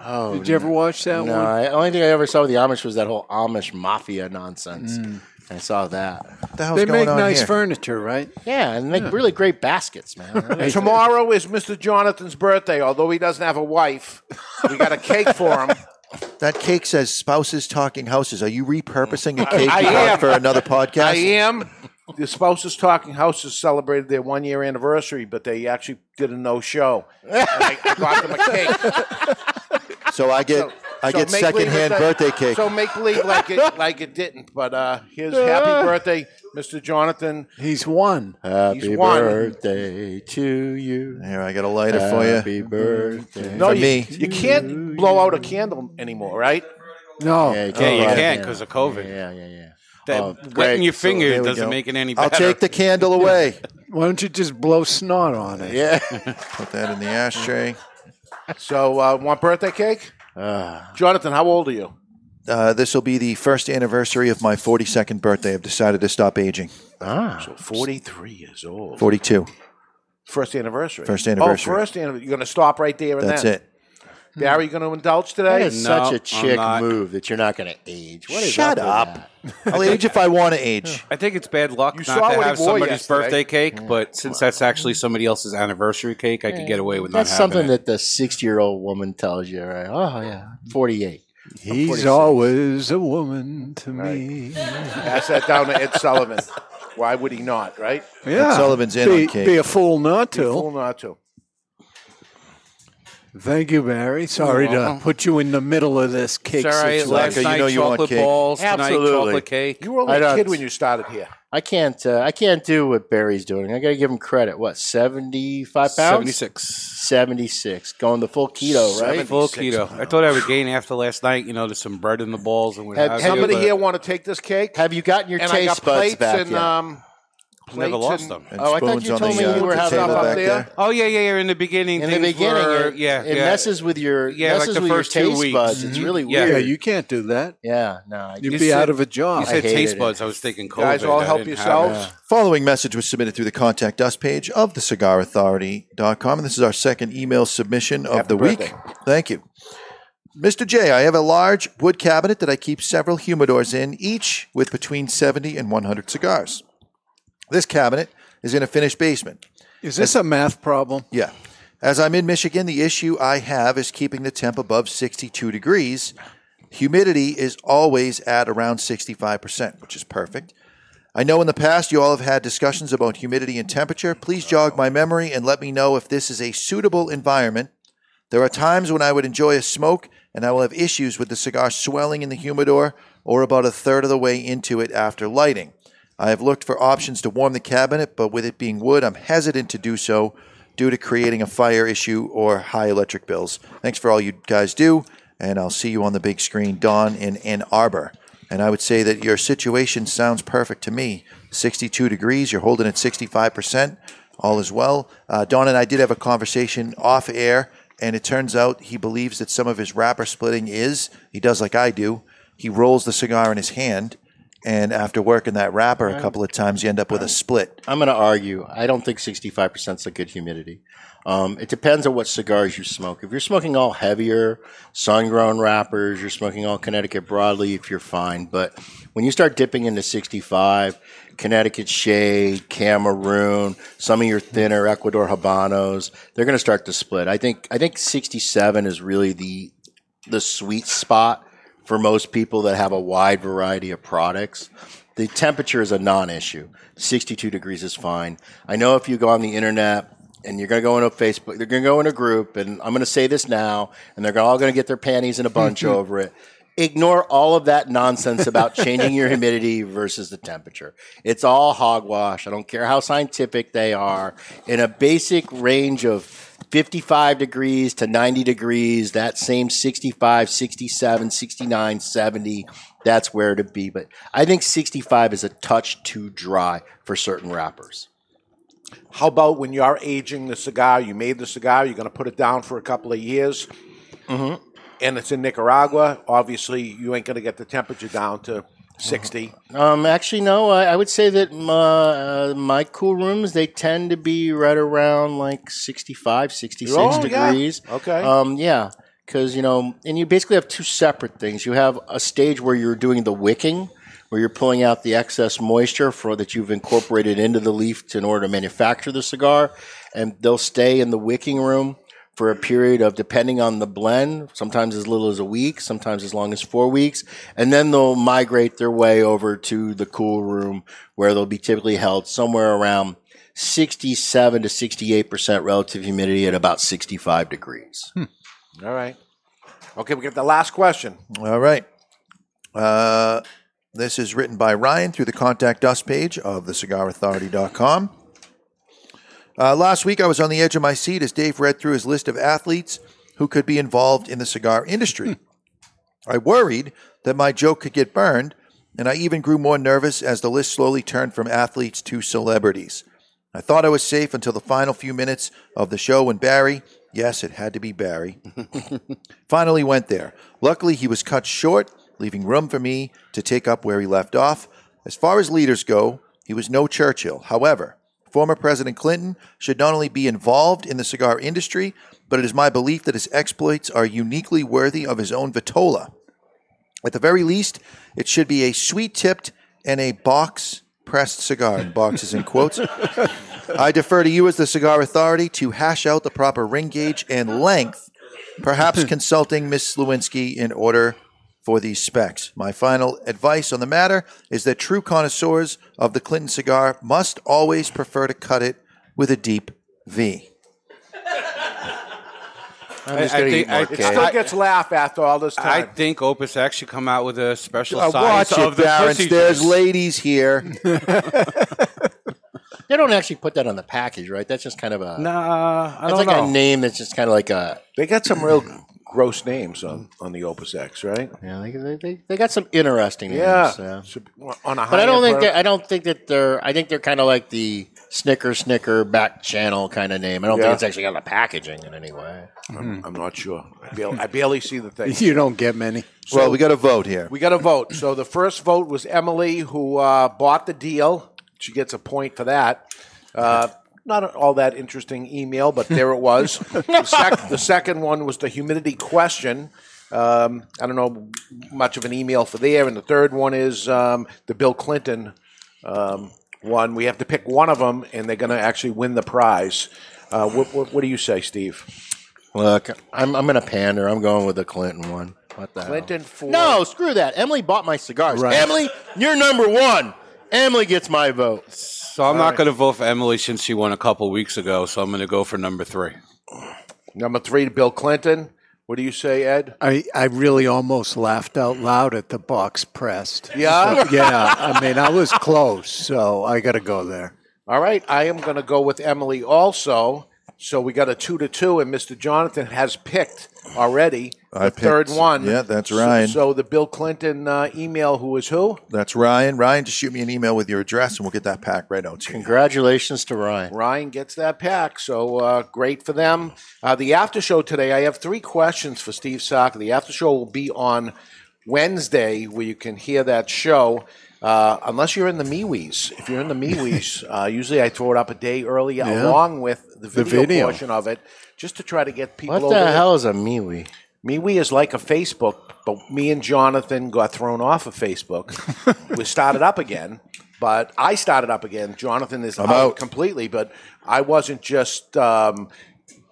Oh, Did you ever watch that no, one? I, only thing I ever saw with the Amish was that whole Amish mafia nonsense. Mm. I saw that. they make nice furniture, right? Yeah, and make really great baskets, man. Tomorrow is Mr. Jonathan's birthday. Although he doesn't have a wife, we got a cake for him. That cake says spouses talking houses. Are you repurposing a cake I you bought am. for another podcast? I am. The Spouses Talking Houses celebrated their one year anniversary, but they actually did a no show. I got them a cake. So I get I get secondhand birthday cake. So make believe like it like it didn't. But uh here's happy birthday, Mr. Jonathan. He's one. Happy He's one. birthday to you. Here, I got a lighter for you. Happy birthday. No, For you, me. you can't blow out a candle anymore, right? No. Yeah, you can't. you Oh, can't yeah. because of COVID. Yeah, yeah, yeah. That Oh, wetting your finger there we doesn't go. make it any I'll better. take the candle away. Why don't you just blow snot on it? Yeah. Put that in the ashtray. So uh want birthday cake? Ah. Jonathan, how old are you? Uh, this will be the first anniversary of my 42nd birthday. I've decided to stop aging. Ah. So forty three years old. 42. First anniversary. First anniversary. Oh, first anniversary. You're gonna stop right there and That's then. it. Barry, you gonna indulge today? is No, such a I'm chick move that you're not going to age. What is Shut up? up. I'll age if I want to age. I think it's bad luck You saw not to have somebody's yesterday. birthday cake, but since that's actually somebody else's anniversary cake, I could get away with that? That's not having something it. that the 60 year old woman tells you, right? Oh, yeah, 48. He's always a woman to me. Pass that down to Ed Sullivan. Why would he not, right? Yeah. Sullivan's in be, on cake. Be a fool not Be a to. fool not to. Thank you, Barry. Sorry to put you in the middle of this cake It's all right. situation. Last you night, know you want chocolate cake. balls. Tonight, Absolutely. chocolate cake. You were only I a don't- kid when you started here. I can't. Uh, I can't do what Barry's doing. I got to give him credit. What seventy five pounds? 76. Seventy six. Going the full keto, right? Full keto. I thought I would gain after last night. You know, there's some bread in the balls and what Have- have have you, Somebody but here want to take this cake? Have you gotten your and I got taste buds plates back and yet? um, Never lost and- them. And Oh, I thought you on told the, me you uh, were having table up back there. there. Oh yeah, yeah, yeah. In the beginning, in the beginning, were- it, yeah, it yeah. messes with your Yeah, like the with first your taste weeks. buds. It's Mhm. really Yeah. weird. Yeah, you can't do that. Yeah, no. You'd you be said- out of a job. You I said hated taste it. buds. I was thinking COVID. Guys, all help didn't yourselves. it. Following message was submitted through the contact us page of the cigarauthority.com. And this is our second email submission of Happy the week. Thank you. Mr. J, I have a large wood cabinet that I keep several humidors in, each with between 70 and 100 cigars. This cabinet is in a finished basement. Is this a math problem? Yeah. As I'm in Michigan, the issue I have is keeping the temp above 62 degrees. Humidity is always at around 65%, which is perfect. I know in the past you all have had discussions about humidity and temperature. Please jog my memory and let me know if this is a suitable environment. There are times when I would enjoy a smoke and I will have issues with the cigar swelling in the humidor or about a third of the way into it after lighting. I have looked for options to warm the cabinet, but with it being wood, I'm hesitant to do so due to creating a fire issue or high electric bills. Thanks for all you guys do, and I'll see you on the big screen, Dawn in Ann Arbor. And I would say that your situation sounds perfect to me. 62 degrees, you're holding at 65%, all is well. Uh, Dawn and I did have a conversation off air, and it turns out he believes that some of his wrapper splitting is, he does like I do, he rolls the cigar in his hand, and after working that wrapper a couple of times, you end up with a split. I'm going to argue. I don't think 65% is a good humidity. Um, it depends on what cigars you smoke. If you're smoking all heavier, sun-grown wrappers, you're smoking all Connecticut broadleaf, you're fine. But when you start dipping into 65, Connecticut Shade, Cameroon, some of your thinner Ecuador Habanos, they're going to start to split. I think I think 67 is really the the sweet spot for most people that have a wide variety of products. The temperature is a non-issue. 62 degrees is fine. I know if you go on the internet and you're going to go into Facebook, they're going to go in a group, and I'm going to say this now, and they're all going to get their panties in a bunch mm-hmm. over it. Ignore all of that nonsense about changing your humidity versus the temperature. It's all hogwash. I don't care how scientific they are. In a basic range of 55 degrees to 90 degrees, that same 65, 67, 69, 70, that's where to be. But I think 65 is a touch too dry for certain wrappers. How about when you're aging the cigar? You made the cigar, you're going to put it down for a couple of years, Mm-hmm. and it's in Nicaragua. Obviously, you ain't going to get the temperature down to 60. Um, actually, no. I, I would say that my, uh, my cool rooms they tend to be right around like 65, 66 Oh, yeah. degrees. Okay. Um, yeah. because you know, and you basically have two separate things. You have a stage where you're doing the wicking, where you're pulling out the excess moisture for that you've incorporated into the leaf to, in order to manufacture the cigar, and they'll stay in the wicking room for a period of depending on the blend, sometimes as little as a week, sometimes as long as four weeks, and then they'll migrate their way over to the cool room where they'll be typically held somewhere around 67 to 68% relative humidity at about 65 degrees. All right. Okay, we get the last question. All right. Uh, this is written by Ryan through the contact us page of thecigarauthority.com. Uh, last week, I was on the edge of my seat as Dave read through his list of athletes who could be involved in the cigar industry. I worried that my joke could get burned, and I even grew more nervous as the list slowly turned from athletes to celebrities. I thought I was safe until the final few minutes of the show when Barry, yes, it had to be Barry, finally went there. Luckily, he was cut short, leaving room for me to take up where he left off. As far as leaders go, he was no Churchill. However, former President Clinton should not only be involved in the cigar industry, but it is my belief that his exploits are uniquely worthy of his own vitola. At the very least, it should be a sweet tipped and a box pressed cigar. And boxes in quotes. I defer to you as the cigar authority to hash out the proper ring gauge and length, perhaps consulting Miss Lewinsky in order for these specs. My final advice on the matter is that true connoisseurs of the Clinton cigar must always prefer to cut it with a deep V. I'm just gonna eat more it still gets laugh after all this time. I think Opus X should come out with a special Uh, size watch of it, the Barron. pussy There's juice. ladies here. They don't actually put that on the package, right? That's just kind of a Nah, I don't like know. a name that's just kind of like a. They got some real gross names on, on the Opus X, right? Yeah, they, they, they, they got some interesting names. Yeah. yeah. Should- on a But I don't think that I don't think that they're. I think they're kind of like the Snicker Snicker back channel kind of name. I don't Yeah. think it's actually got the packaging in any way. I'm, I'm not sure. I barely, I barely see the thing. You don't get many. well, we got a vote here. We got a vote. So the first vote was Emily, who uh, bought the deal. She gets a point for that. Uh, not all that interesting email, but there it was. the, sec- the second one was the humidity question. Um, I don't know much of an email for there. And the third one is um, the Bill Clinton um, one. We have to pick one of them, and they're going to actually win the prize. Uh, what, what, what do you say, Steve? Look, I'm I'm gonna pander. I'm going with the Clinton one. What the hell? Clinton for No, screw that. Emily bought my cigars. Right. Emily, you're number one. Emily gets my vote. So I'm not going to vote for Emily since she won a couple weeks ago. So I'm going to go for number three. Number three, Bill Clinton. What do you say, Ed? I, I really almost laughed out loud at the box pressed. Yeah? yeah. I mean, I was close, so I got to go there. All right, I am going to go with Emily also. So we got a two to two, and Mr. Jonathan has picked already the I picked- third one. yeah, that's So- Ryan. So, the Bill Clinton uh, email, who is who? That's Ryan. Ryan, just shoot me an email with your address, and we'll get that pack right out to you. Congratulations to Ryan. Ryan gets that pack, so uh, great for them. Uh, the after show today, I have three questions for Steve Saka. The after show will be on Wednesday, where you can hear that show. Uh, unless you're in the MeWe's. If you're in the MeWe's, uh, usually I throw it up a day early Yeah. along with the The video, video. portion of it, just to try to get people What the hell is a MeWe? MeWe is like a Facebook, but me and Jonathan got thrown off of Facebook. we started up again, but I started up again. Jonathan is out, out. completely, but I wasn't just um,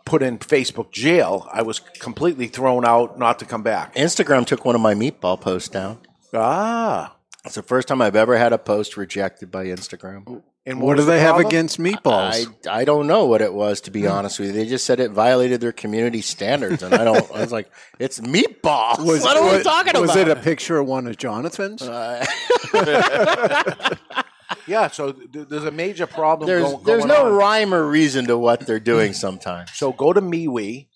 put in Facebook jail. I was completely thrown out, not to come back. Instagram took one of my meatball posts down. Ah. It's the first time I've ever had a post rejected by Instagram. And What, do was the they have against meatballs? I, I don't know what it was to be honest with you. They just said it violated their community standards, and I don't. I was like, it's meatballs. what are we was- talking was about? Was it a picture of one of Jonathan's? Yeah, so th- there's a major problem. there's go- there's going no on. rhyme or reason to what they're doing sometimes. So go to MeWe,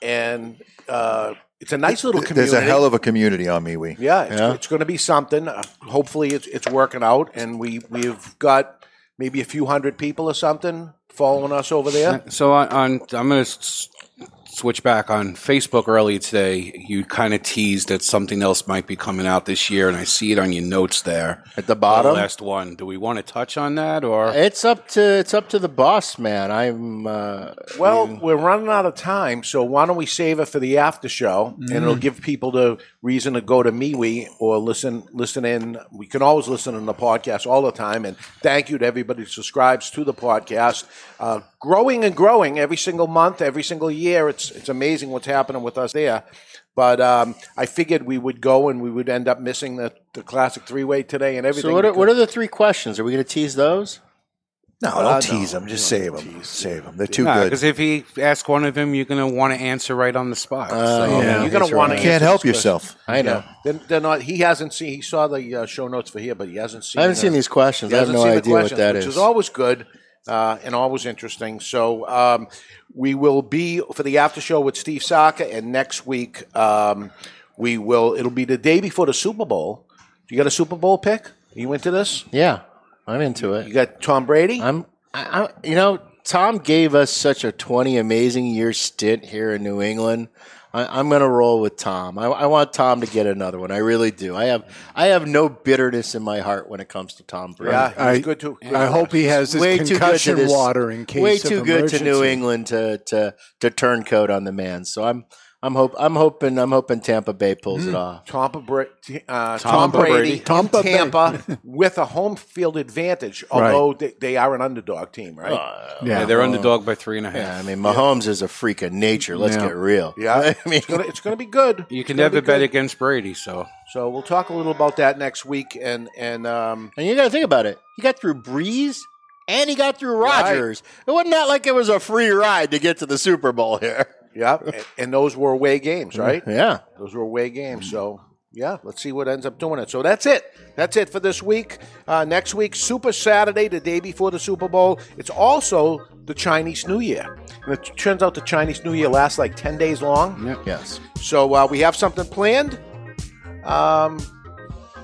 and uh, it's a nice little community. There's a hell of a community on MeWe. Yeah, it's, Yeah. it's going to be something. Uh, hopefully, it's, it's working out, and we we've got maybe a few hundred people or something following us over there. So on, on I'm going to switch back on Facebook earlier today, you kind of teased that something else might be coming out this year, and I see it on your notes there at the bottom. The last one. Do we want to touch on that, or It's up to it's up to the boss, man. I'm uh, Well, we're running out of time, so why don't we save it for the after show, and it'll Mm. give people the reason to go to MeWe or listen listen in. We can always listen in the podcast all the time, and thank you to everybody who subscribes to the podcast. Uh, growing and growing every single month, every single year. It's it's amazing what's happening with us there. But um, I figured we would go and we would end up missing the, the classic three way today and everything. so what are, what are the three questions? Are we going to tease those? No, Uh, don't no. tease them. Just save them. Save them. They're too Nah, good. Because if he asks one of them, you're going to want to answer right on the spot. Uh, So- yeah, you're going to want to Can't help yourself. I know. They're, they're not. He hasn't seen. He saw the uh, show notes for here, but he hasn't seen. I haven't uh, seen these questions. I have hasn't no seen the idea what questions, that which is. is always good uh, and always interesting. So um, we will be for the after show with Steve Saka, and next week um, we will. It'll be the day before the Super Bowl. You got a Super Bowl pick? Are you into this? Yeah, I'm into it. You got Tom Brady. I'm. I, I, you know, Tom gave us such a 20 amazing year stint here in New England. I, I'm going to roll with Tom. I, I want Tom to get another one. I really do. I have I have no bitterness in my heart when it comes to Tom Brady. Yeah, I- he's good too. good I hope he has his way too good to concussion this, water in case way of too good to New. England to to to turn coat on the man. So I'm I'm hope I'm hoping I'm hoping Tampa Bay pulls it off. Tampa Bra- uh, Tom Tampa Brady, Brady. in Tampa Bay. Tampa with a home field advantage, although they, they are an underdog team, right? yeah, they're underdog by three and a half. Yeah, I mean Mahomes is a freak of nature. Let's Yeah. get real. yeah, I mean it's gonna it's gonna be good. You can It's gonna never be bet good. against Brady, so So we'll talk a little about that next week, and and um, And you got to think about it. He got through Brees and he got through Rodgers. It wasn't that like it was a free ride to get to the Super Bowl here. Yeah, and, those were away games, right? Yeah. Those were away games. So yeah, let's see what ends up doing it. So that's it. That's it for this week. Uh, next week, Super Saturday, the day before the Super Bowl. It's also the Chinese New Year. And it turns out the Chinese New Year lasts like ten days long. Yes. So uh, we have something planned. Um,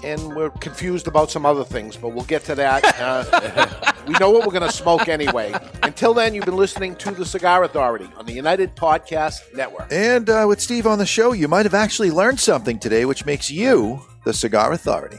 and we're confused about some other things, but we'll get to that. Uh, we know what we're going to smoke anyway. Until then, you've been listening to The Cigar Authority on the United Podcast Network. And uh, with Steve on the show, you might have actually learned something today, which makes you the Cigar Authority.